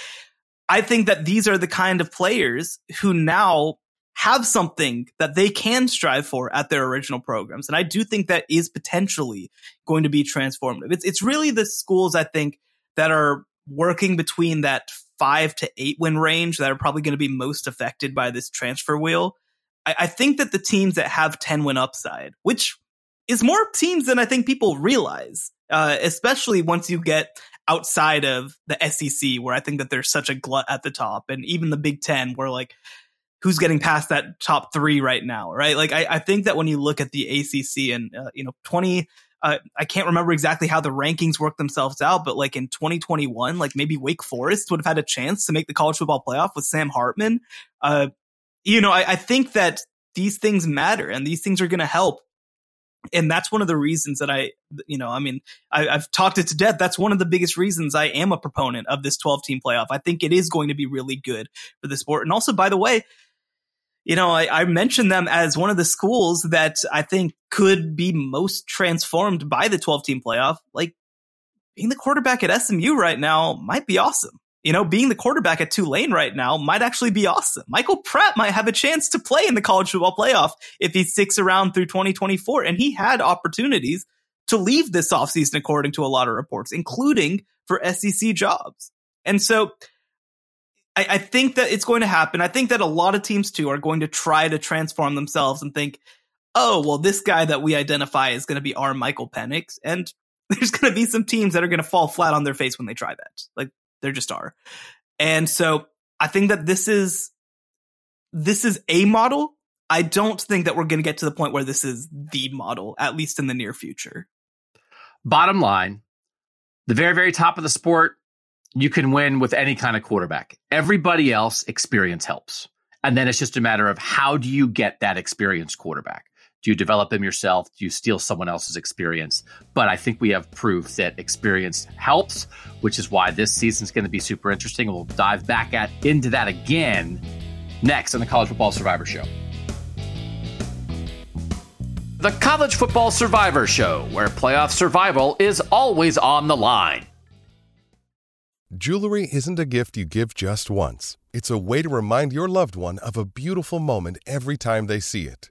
I think that these are the kind of players who now have something that they can strive for at their original programs. And I do think that is potentially going to be transformative. It's it's really the schools I think that are working between that 5 to 8 win range that are probably going to be most affected by this transfer wheel. I, I think that the teams that have 10 win upside, which is more teams than I think people realize, uh, especially once you get outside of the SEC, where I think that there's such a glut at the top, and even the Big Ten, where like who's getting past that top three right now, right? Like I, I think that when you look at the ACC and uh, you know 20. Uh, I can't remember exactly how the rankings work themselves out, but like in 2021, like maybe Wake Forest would have had a chance to make the college football playoff with Sam Hartman. Uh, you know, I, I think that these things matter and these things are going to help and that's one of the reasons that I, you know, I mean, I, have talked it to death. That's one of the biggest reasons I am a proponent of this 12 team playoff. I think it is going to be really good for the sport. And also, by the way, you know, I, I mentioned them as one of the schools that I think could be most transformed by the 12 team playoff. Like being the quarterback at SMU right now might be awesome you know, being the quarterback at Tulane right now might actually be awesome. Michael Pratt might have a chance to play in the college football playoff if he sticks around through 2024. And he had opportunities to leave this offseason, according to a lot of reports, including for SEC jobs. And so I, I, think that it's going to happen. I think that a lot of teams too are going to try to transform themselves and think, oh, well, this guy that we identify is going to be our Michael Penix. And there's going to be some teams that are going to fall flat on their face when they try that. Like there just are. And so I think that this is this is a model. I don't think that we're going to get to the point where this is the model, at least in the near future. Bottom line, the very, very top of the sport, you can win with any kind of quarterback. Everybody else, experience helps. And then it's just a matter of how do you get that experienced quarterback? Do you develop them yourself? Do you steal someone else's experience? But I think we have proof that experience helps, which is why this season is going to be super interesting. We'll dive back at into that again next on the College Football Survivor Show. The College Football Survivor Show, where playoff survival is always on the line. Jewelry isn't a gift you give just once. It's a way to remind your loved one of a beautiful moment every time they see it.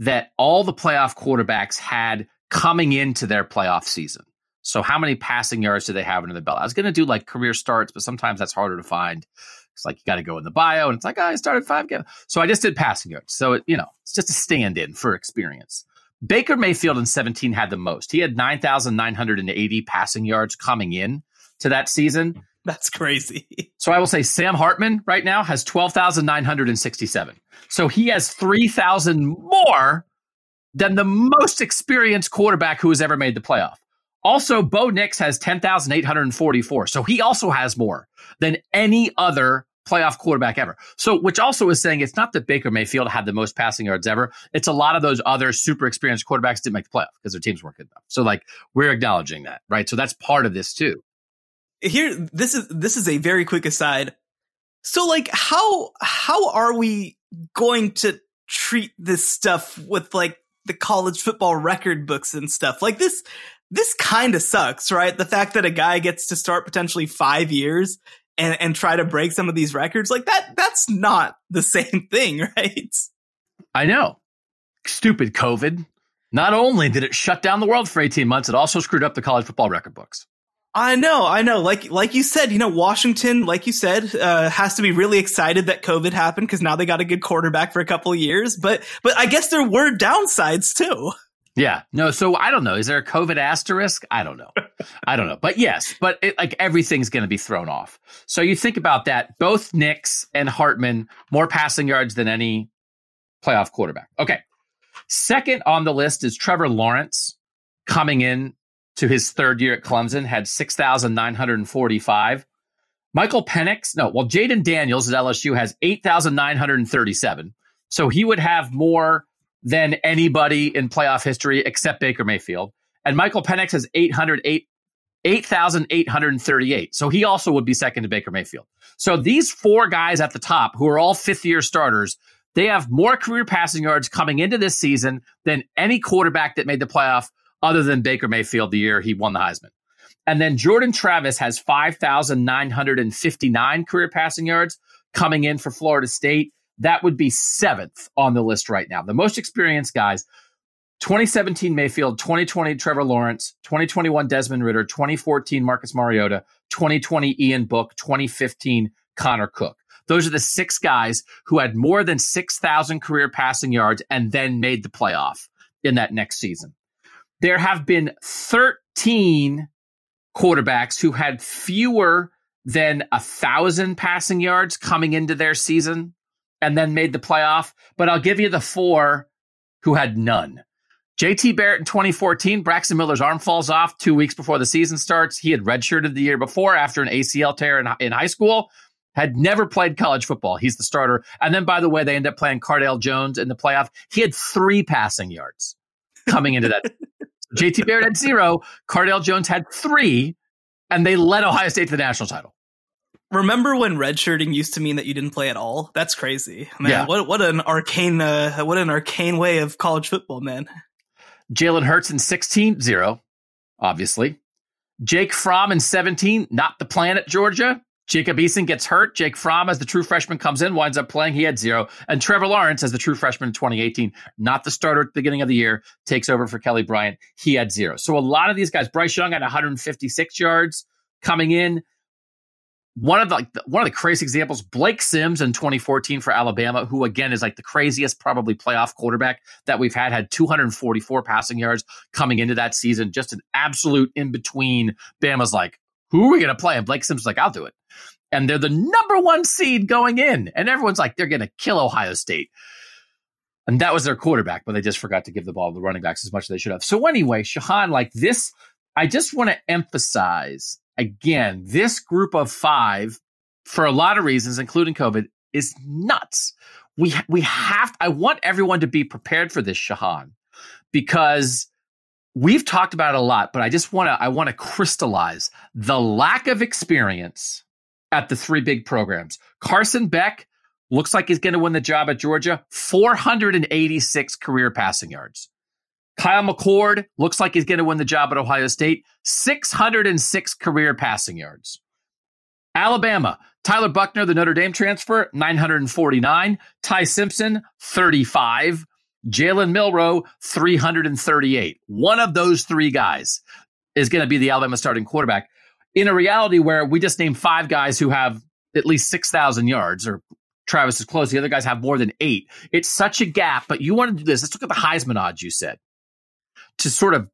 that all the playoff quarterbacks had coming into their playoff season. So how many passing yards do they have under the belt? I was going to do like career starts, but sometimes that's harder to find. It's like you got to go in the bio, and it's like oh, I started five games. So I just did passing yards. So it, you know, it's just a stand-in for experience. Baker Mayfield in 17 had the most. He had 9,980 passing yards coming in to that season. That's crazy. So I will say Sam Hartman right now has 12,967. So he has 3,000 more than the most experienced quarterback who has ever made the playoff. Also, Bo Nix has 10,844. So he also has more than any other playoff quarterback ever. So, which also is saying it's not that Baker Mayfield had the most passing yards ever. It's a lot of those other super experienced quarterbacks didn't make the playoff because their teams weren't good enough. So, like, we're acknowledging that, right? So that's part of this too. Here, this is this is a very quick aside. So, like, how how are we going to treat this stuff with like the college football record books and stuff? Like this this kind of sucks, right? The fact that a guy gets to start potentially five years and, and try to break some of these records, like that, that's not the same thing, right? I know. Stupid COVID. Not only did it shut down the world for 18 months, it also screwed up the college football record books. I know, I know. Like, like you said, you know, Washington, like you said, uh, has to be really excited that COVID happened because now they got a good quarterback for a couple of years. But, but I guess there were downsides too. Yeah. No, so I don't know. Is there a COVID asterisk? I don't know. I don't know. But yes, but it, like everything's going to be thrown off. So you think about that. Both Nix and Hartman more passing yards than any playoff quarterback. Okay. Second on the list is Trevor Lawrence coming in to his third year at Clemson, had 6,945. Michael Penix, no, well, Jayden Daniels at LSU has 8,937. So he would have more than anybody in playoff history except Baker Mayfield. And Michael Penix has 808 8,838. So he also would be second to Baker Mayfield. So these four guys at the top, who are all fifth year starters, they have more career passing yards coming into this season than any quarterback that made the playoff other than Baker Mayfield the year he won the Heisman. And then Jordan Travis has 5,959 career passing yards coming in for Florida State that would be seventh on the list right now. The most experienced guys 2017 Mayfield, 2020 Trevor Lawrence, 2021 Desmond Ridder, 2014 Marcus Mariota, 2020 Ian Book, 2015 Connor Cook. Those are the six guys who had more than 6,000 career passing yards and then made the playoff in that next season. There have been 13 quarterbacks who had fewer than a thousand passing yards coming into their season and then made the playoff. But I'll give you the four who had none. JT Barrett in 2014, Braxton Miller's arm falls off two weeks before the season starts. He had redshirted the year before after an ACL tear in, in high school, had never played college football. He's the starter. And then, by the way, they end up playing Cardale Jones in the playoff. He had three passing yards coming into that. JT Barrett had zero. Cardale Jones had three, and they led Ohio State to the national title. Remember when redshirting used to mean that you didn't play at all? That's crazy, man. Yeah. What what an arcane uh, what an arcane way of college football, man. Jalen Hurts in 16, zero, obviously. Jake Fromm in 17, not the plan at Georgia. Jacob Eason gets hurt. Jake Fromm, as the true freshman, comes in, winds up playing. He had zero. And Trevor Lawrence, as the true freshman in 2018, not the starter at the beginning of the year, takes over for Kelly Bryant. He had zero. So a lot of these guys, Bryce Young had 156 yards coming in one of the one of the crazy examples, Blake Sims in 2014 for Alabama, who again is like the craziest probably playoff quarterback that we've had, had 244 passing yards coming into that season. Just an absolute in between. Bama's like, who are we going to play? And Blake Sims is like, I'll do it. And they're the number one seed going in, and everyone's like, they're going to kill Ohio State. And that was their quarterback, but they just forgot to give the ball to the running backs as much as they should have. So anyway, Shehan, like this, I just want to emphasize again, this group of five, for a lot of reasons, including COVID, is nuts. We we have. I want everyone to be prepared for this, Shehan, because we've talked about it a lot. But I just want to. I want to crystallize the lack of experience at the three big programs. Carson Beck looks like he's going to win the job at Georgia. 486 career passing yards. Kyle McCord looks like he's going to win the job at Ohio State. 606 career passing yards. Alabama, Tyler Buchner, the Notre Dame transfer, 949. Ty Simpson, 35. Jalen Milroe, 338. One of those three guys is going to be the Alabama starting quarterback. In a reality where we just named five guys who have at least 6,000 yards, or Travis is close, the other guys have more than eight. It's such a gap, but you want to do this. Let's look at the Heisman odds you said. to sort of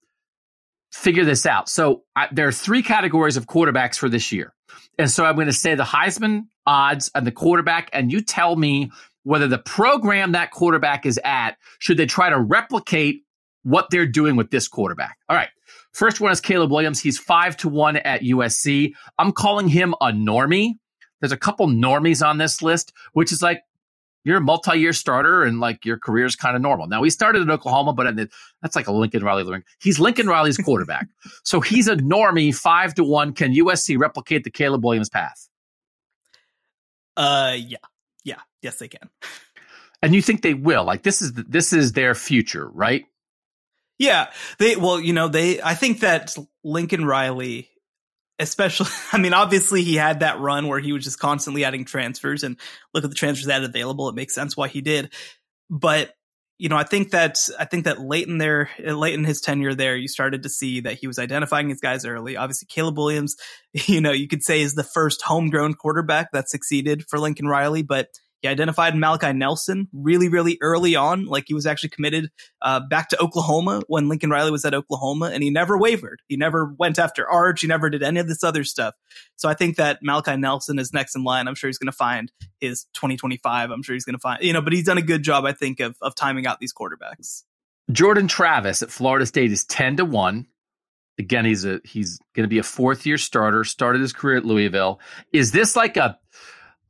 figure this out. So I, there are three categories of quarterbacks for this year. And so I'm going to say the Heisman odds and the quarterback, and you tell me whether the program that quarterback is at, should they try to replicate what they're doing with this quarterback? All right. First one is Caleb Williams. He's five to one at USC. I'm calling him a normie. There's a couple normies on this list, which is like you're a multi-year starter and like your career is kind of normal. Now he started in Oklahoma, but that's like a Lincoln Riley. He's Lincoln Riley's quarterback, so he's a normie, five to one. Can USC replicate the Caleb Williams path? Uh, yeah, yeah, yes, they can. And you think they will? Like this is this is their future, right? Yeah, they well, you know, they. I think that Lincoln Riley especially i mean obviously he had that run where he was just constantly adding transfers and look at the transfers that available it makes sense why he did but you know i think that i think that late in there late in his tenure there you started to see that he was identifying his guys early obviously caleb williams you know you could say is the first homegrown quarterback that succeeded for lincoln riley but he identified Malachi Nelson really, really early on, like he was actually committed uh, back to Oklahoma when Lincoln Riley was at Oklahoma, and he never wavered. He never went after Arch. He never did any of this other stuff. So I think that Malachi Nelson is next in line. I'm sure he's going to find his 2025. I'm sure he's going to find, you know, but he's done a good job, I think, of of timing out these quarterbacks. Jordan Travis at Florida State is 10 to 1. Again, he's a he's going to be a fourth year starter. Started his career at Louisville. Is this like a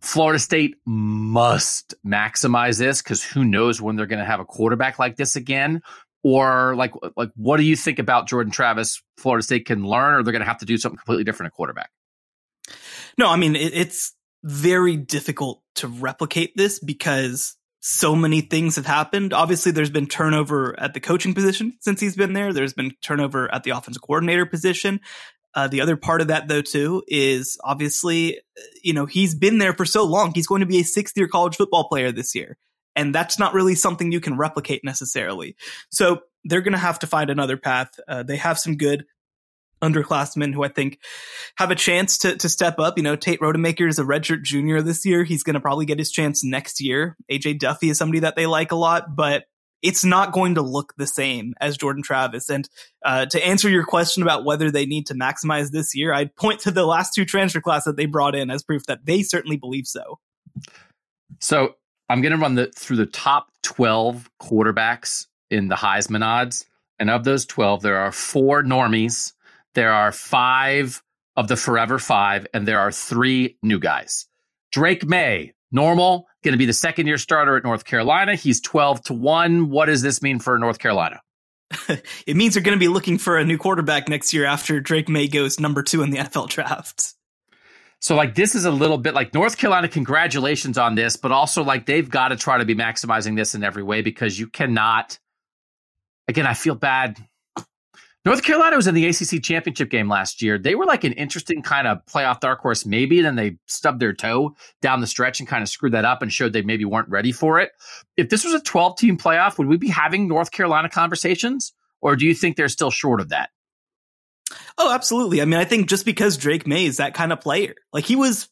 Florida State must maximize this because who knows when they're going to have a quarterback like this again? Or like, like, what do you think about Jordan Travis? Florida State can learn, or they're going to have to do something completely different at quarterback. No, I mean it, it's very difficult to replicate this because so many things have happened. Obviously, there's been turnover at the coaching position since he's been there. There's been turnover at the offensive coordinator position. Uh, the other part of that, though, too, is obviously, uh, you know, he's been there for so long. He's going to be a sixth year college football player this year. And that's not really something you can replicate necessarily. So they're going to have to find another path. Uh, they have some good underclassmen who I think have a chance to, to step up. You know, Tate Rodemaker is a redshirt junior this year. He's going to probably get his chance next year. AJ Duffy is somebody that they like a lot, but it's not going to look the same as Jordan Travis. And uh, to answer your question about whether they need to maximize this year, I'd point to the last two transfer class that they brought in as proof that they certainly believe so. So I'm going to run the through the top 12 quarterbacks in the Heisman odds, and of those 12, there are four normies, there are five of the forever five, and there are three new guys. Drake Maye, normal, going to be the second year starter at North Carolina. He's 12 to 1. What does this mean for North Carolina? it means they're going to be looking for a new quarterback next year after Drake Maye goes number two in the NFL draft. So, like, this is a little bit like North Carolina, congratulations on this, but also, like, they've got to try to be maximizing this in every way because you cannot. Again, I feel bad North Carolina was in the ACC championship game last year. They were like an interesting kind of playoff dark horse, maybe. Then they stubbed their toe down the stretch and kind of screwed that up and showed they maybe weren't ready for it. If this was a 12 team playoff, would we be having North Carolina conversations? Or do you think they're still short of that? Oh, absolutely. I mean, I think just because Drake Maye is that kind of player, like he was,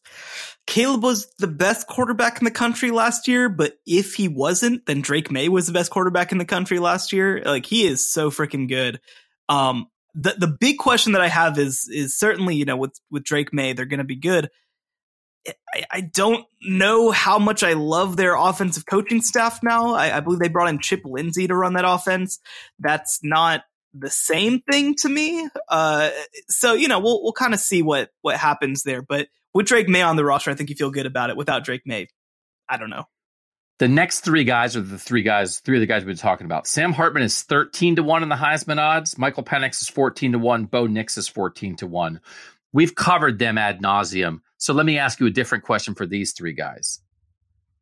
Caleb was the best quarterback in the country last year, but if he wasn't, then Drake Maye was the best quarterback in the country last year. Like he is so freaking good. Um, the the big question that I have is is certainly you know with with Drake Maye they're going to be good. I, I, don't know how much I love their offensive coaching staff now. I, I, believe they brought in Chip Lindsey to run that offense. That's not the same thing to me. Uh, so you know we'll we'll kind of see what what happens there. But with Drake Maye on the roster, I think you feel good about it. Without Drake Maye, I don't know. The next three guys are the three guys, three of the guys we've been talking about. Sam Hartman is 13 to 1 in the Heisman odds. Michael Penix is 14 to 1. Bo Nix is 14 to 1. We've covered them ad nauseum. So let me ask you a different question for these three guys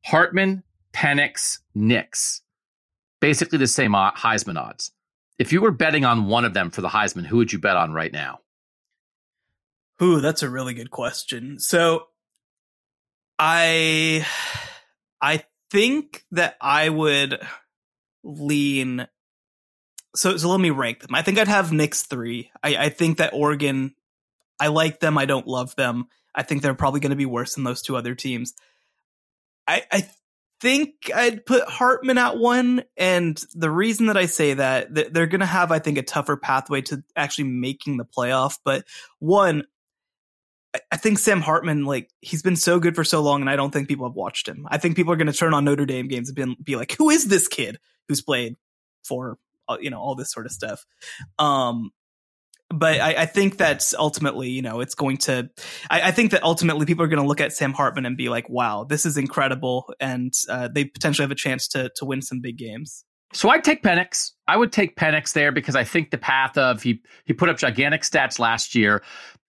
Hartman, Penix, Nix. Basically the same Heisman odds. If you were betting on one of them for the Heisman, who would you bet on right now? Ooh, that's a really good question. So I I think that I would lean. So, so let me rank them. I think I'd have Nix three. I, I think that Oregon, I like them. I don't love them. I think they're probably going to be worse than those two other teams. I, I think I'd put Hartman at one. And the reason that I say that, they're going to have, I think, a tougher pathway to actually making the playoff. But one, I think Sam Hartman, like, he's been so good for so long, and I don't think people have watched him. I think people are going to turn on Notre Dame games and be, like, who is this kid who's played for, uh, you know, all this sort of stuff? Um, but I, I, think that's ultimately, you know, it's going to. I, I think that ultimately people are going to look at Sam Hartman and be like, "Wow, this is incredible," and uh, they potentially have a chance to to win some big games. So I'd take Penix. I would take Penix there because I think the path of he he put up gigantic stats last year.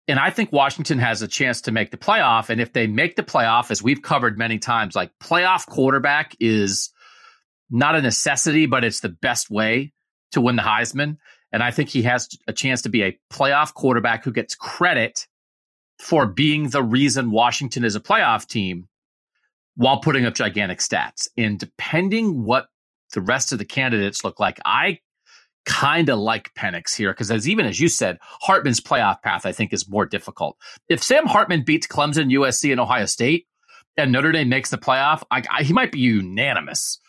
And I think Washington has a chance to make the playoff. And if they make the playoff, as we've covered many times, like playoff quarterback is not a necessity, but it's the best way to win the Heisman. And I think he has a chance to be a playoff quarterback who gets credit for being the reason Washington is a playoff team while putting up gigantic stats. And depending what the rest of the candidates look like, I kind of like Penix here because as even as you said, Hartman's playoff path I think is more difficult. If Sam Hartman beats Clemson, USC, and Ohio State, and Notre Dame makes the playoff, I, I, he might be unanimous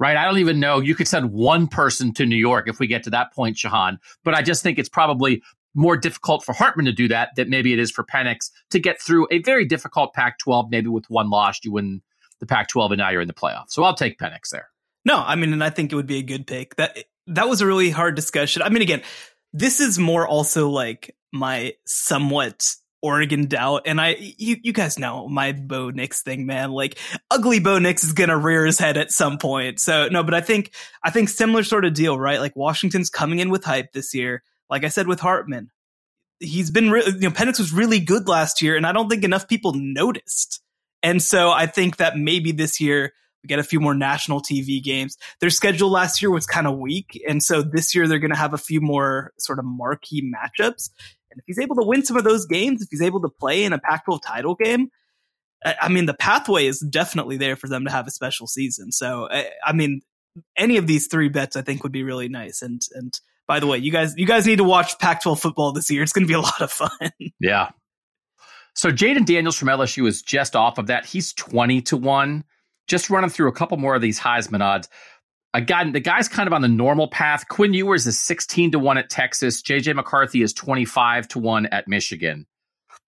right? I don't even know. You could send one person to New York if we get to that point, Shehan. But I just think it's probably more difficult for Hartman to do that than maybe it is for Penix to get through a very difficult Pac 12. Maybe with one loss, you win the Pac 12 and now you're in the playoffs. So I'll take Penix there. No, I mean, and I think it would be a good pick. That that was a really hard discussion. I mean, again, this is more also like my somewhat Oregon doubt. And I, you, you guys know my Bo Nix thing, man. Like ugly Bo Nix is to rear his head at some point. So no, but I think, I think similar sort of deal, right? Like Washington's coming in with hype this year. Like I said with Hartman, he's been, you know, Penix was really good last year and I don't think enough people noticed. And so I think that maybe this year get a few more national TV games. Their schedule last year was kind of weak. And so this year they're going to have a few more sort of marquee matchups. And if he's able to win some of those games, if he's able to play in a Pac 12 title game, I mean, the pathway is definitely there for them to have a special season. So, I mean, any of these three bets I think would be really nice. And, and by the way, you guys, you guys need to watch Pac 12 football this year. It's going to be a lot of fun. Yeah. So Jayden Daniels from LSU is just off of that. He's 20 to 1. Just running through a couple more of these Heisman odds. Again, the guy's kind of on the normal path. Quinn Ewers is 16 to 1 at Texas. JJ McCarthy is 25 to 1 at Michigan.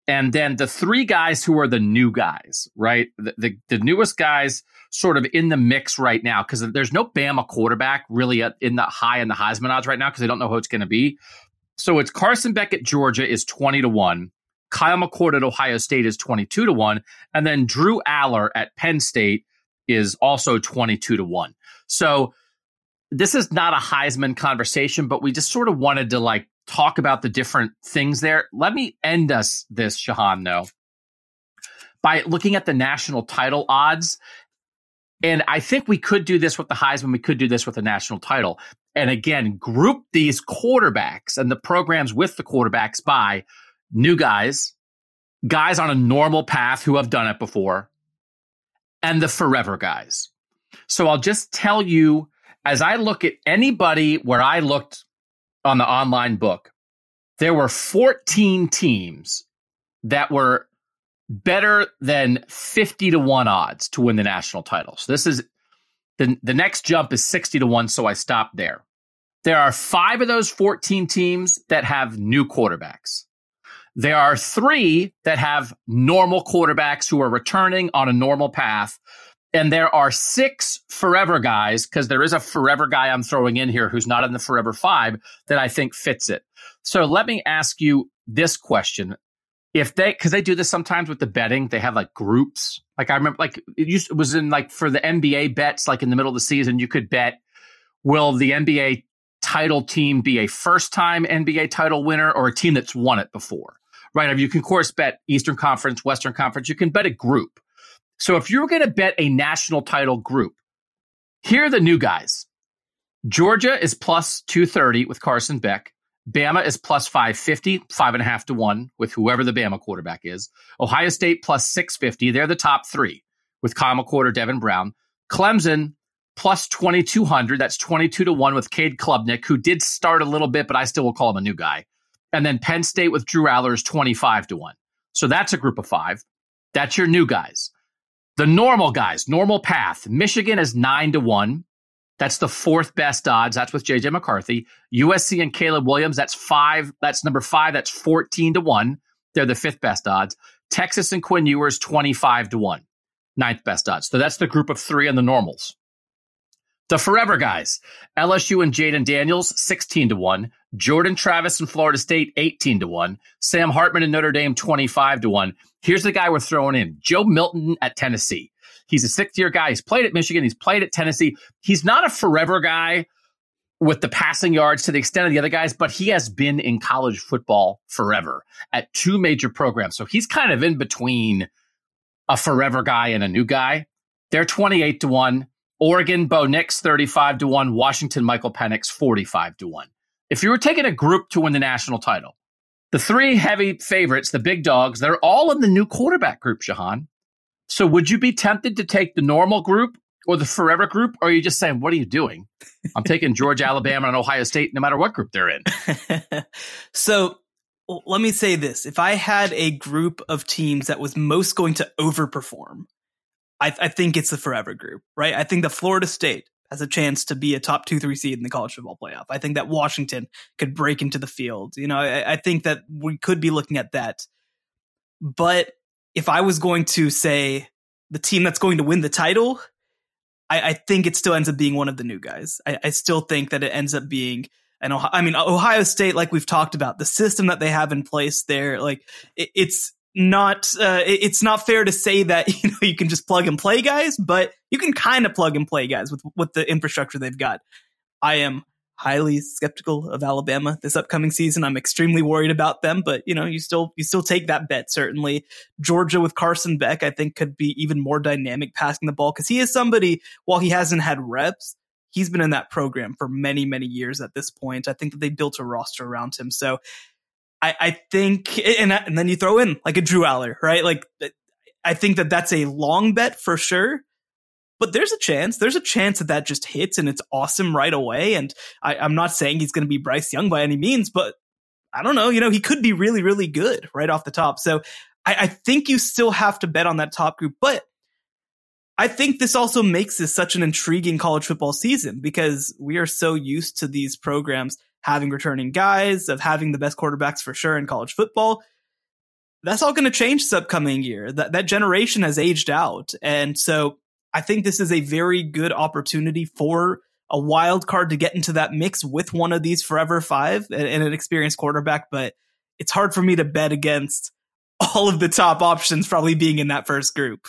And then the three guys who are the new guys, right? The, the, the newest guys sort of in the mix right now because there's no Bama quarterback really in the high in the Heisman odds right now because they don't know who it's going to be. So it's Carson Beck at Georgia is 20 to 1. Kyle McCord at Ohio State is 22 to 1. And then Drew Allar at Penn State is also 22 to 1. So this is not a Heisman conversation, but we just sort of wanted to like talk about the different things there. Let me end us this, Shehan, though, by looking at the national title odds. And I think we could do this with the Heisman. We could do this with the national title. And again, group these quarterbacks and the programs with the quarterbacks by new guys, guys on a normal path who have done it before, and the forever guys. So I'll just tell you as I look at anybody where I looked on the online book, there were 14 teams that were better than 50 to 1 odds to win the national title. So this is the, the next jump is 60 to 1, so I stopped there. There are five of those 14 teams that have new quarterbacks. There are three that have normal quarterbacks who are returning on a normal path. And there are six forever guys, because there is a forever guy I'm throwing in here who's not in the forever five that I think fits it. So let me ask you this question. If they, because they do this sometimes with the betting, they have like groups. Like I remember, like it used it was in like for the NBA bets, like in the middle of the season, you could bet will the NBA title team be a first time NBA title winner or a team that's won it before? Right. You can, of course, bet Eastern Conference, Western Conference. You can bet a group. So if you're going to bet a national title group, here are the new guys. Georgia is plus 230 with Carson Beck. Bama is plus 550, five and a half to one with whoever the Bama quarterback is. Ohio State plus 650. They're the top three with Kyle quarter Devin Brown. Clemson plus 2200. That's 22 to one with Cade Klubnik, who did start a little bit, but I still will call him a new guy. And then Penn State with Drew Allar is 25 to one. So that's a group of five. That's your new guys. The normal guys, normal path. Michigan is nine to one. That's the fourth best odds. That's with JJ McCarthy. USC and Caleb Williams, that's five. That's number five. That's 14 to one. They're the fifth best odds. Texas and Quinn Ewers, 25 to one. Ninth best odds. So that's the group of three and the normals. The forever guys, LSU and Jayden Daniels, 16 to 1. Jordan Travis and Florida State, 18 to 1. Sam Hartman and Notre Dame, 25 to 1. Here's the guy we're throwing in Joe Milton at Tennessee. He's a sixth year guy. He's played at Michigan. He's played at Tennessee. He's not a forever guy with the passing yards to the extent of the other guys, but he has been in college football forever at two major programs. So he's kind of in between a forever guy and a new guy. They're 28 to 1. Oregon, Bo Nix, 35 to 1. Washington, Michael Penix, 45 to 1. If you were taking a group to win the national title, the three heavy favorites, the big dogs, they're all in the new quarterback group, Shehan. So would you be tempted to take the normal group or the forever group? Or are you just saying, what are you doing? I'm taking Georgia, Alabama, and Ohio State no matter what group they're in. so let me say this. If I had a group of teams that was most going to overperform, I, I, think it's the forever group, right? I think the Florida State has a chance to be a top two, three seed in the college football playoff. I think that Washington could break into the field. You know, I, I think that we could be looking at that. But if I was going to say the team that's going to win the title, I, I think it still ends up being one of the new guys. I, I still think that it ends up being and I mean Ohio State, like we've talked about, the system that they have in place there, like it, it's not uh, it's not fair to say that you know you can just plug and play guys, but you can kind of plug and play guys with with the infrastructure they've got. I am highly skeptical of Alabama this upcoming season. I'm extremely worried about them, but you know, you still you still take that bet certainly. Georgia with Carson Beck, I think could be even more dynamic passing the ball because he is somebody while he hasn't had reps, he's been in that program for many many years at this point. I think that they built a roster around him. So I, I think, and, and then you throw in like a Drew Allar, right? Like, I think that that's a long bet for sure. But there's a chance. There's a chance that that just hits and it's awesome right away. And I, I'm not saying he's going to be Bryce Young by any means, but I don't know. You know, he could be really, really good right off the top. So I, I think you still have to bet on that top group. But I think this also makes this such an intriguing college football season because we are so used to these programs having returning guys, of having the best quarterbacks for sure in college football. That's all going to change this upcoming year. That that generation has aged out, and so I think this is a very good opportunity for a wild card to get into that mix with one of these forever five and, and an experienced quarterback. But it's hard for me to bet against all of the top options probably being in that first group.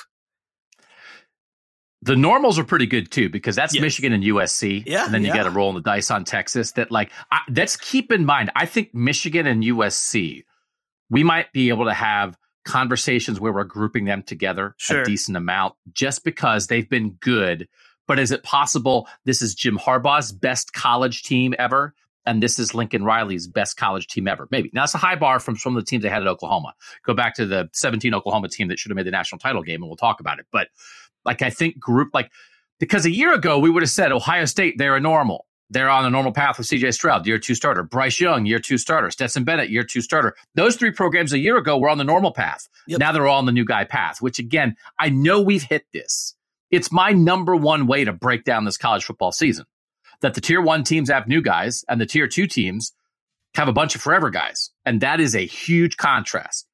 The normals are pretty good too because that's yes. Michigan and USC. Yeah, and then you yeah. got to roll in the dice on Texas. That like I, that's keep in mind. I think Michigan and USC, we might be able to have conversations where we're grouping them together sure. a decent amount just because they've been good. But is it possible this is Jim Harbaugh's best college team ever? And this is Lincoln Riley's best college team ever. Maybe. Now, it's a high bar from some of the teams they had at Oklahoma. Go back to the 17 Oklahoma team that should have made the national title game, and we'll talk about it. But like I think group like because a year ago we would have said Ohio State they're a normal. They're on a normal path with CJ Stroud, year two starter. Bryce Young, year two starter. Stetson Bennett, year two starter. Those three programs a year ago were on the normal path. Yep. Now they're all on the new guy path, which again, I know we've hit this. It's my number one way to break down this college football season that the tier one teams have new guys and the tier two teams have a bunch of forever guys. And that is a huge contrast.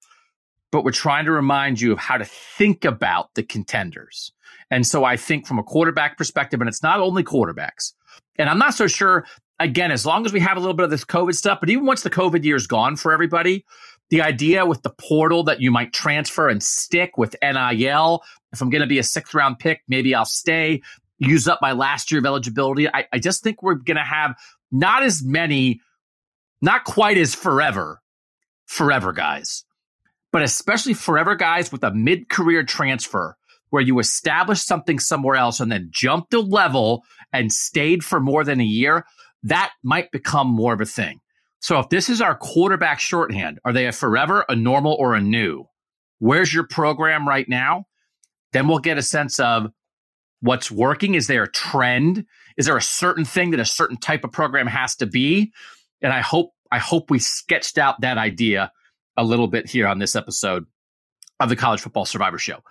But we're trying to remind you of how to think about the contenders. And so I think from a quarterback perspective, and it's not only quarterbacks, and I'm not so sure, again, as long as we have a little bit of this COVID stuff, but even once the COVID year is gone for everybody, the idea with the portal that you might transfer and stick with NIL, if I'm going to be a sixth round pick, maybe I'll stay, use up my last year of eligibility. I, I just think we're going to have not as many, not quite as forever, forever guys, but especially forever guys with a mid career transfer where you established something somewhere else and then jumped a level and stayed for more than a year, that might become more of a thing. So if this is our quarterback shorthand, are they a forever, a normal, or a new? Where's your program right now? Then we'll get a sense of what's working. Is there a trend? Is there a certain thing that a certain type of program has to be? And I hope I hope we sketched out that idea a little bit here on this episode of the College Football Survivor Show.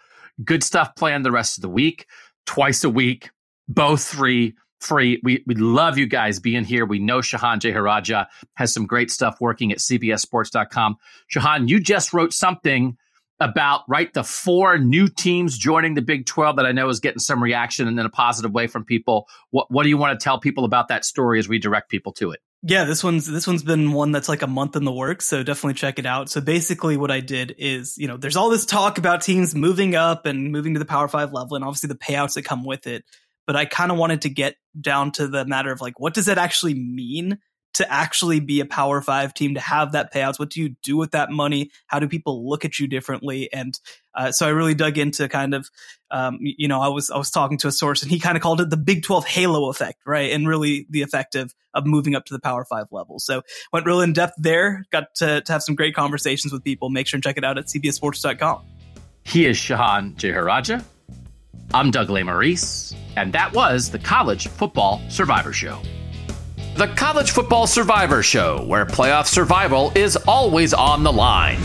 Good stuff planned the rest of the week, twice a week, both three free. We we love you guys being here. We know Shehan Jeyarajah has some great stuff working at CBSSports.com. Shehan, you just wrote something about right the four new teams joining the Big 12 that I know is getting some reaction and in a positive way from people. What what do you want to tell people about that story as we direct people to it? Yeah, this one's this one's been one that's like a month in the works, so definitely check it out. So basically what I did is, you know, there's all this talk about teams moving up and moving to the Power 5 level and obviously the payouts that come with it, but I kind of wanted to get down to the matter of like what does that actually mean to actually be a power five team to have that payouts what do you do with that money? How do people look at you differently? And uh, so i really dug into kind of um, you know i was i was talking to a source and he kind of called it the big 12 halo effect right? And really the effect of of moving up to the power five level. So went real in depth there got to, to have some great conversations with people. Make sure and check it out at cbssports.com he is shehan jeyarajah. I'm doug lesmerises and that was the college football survivor show the College Football Survivor Show, where playoff survival is always on the line.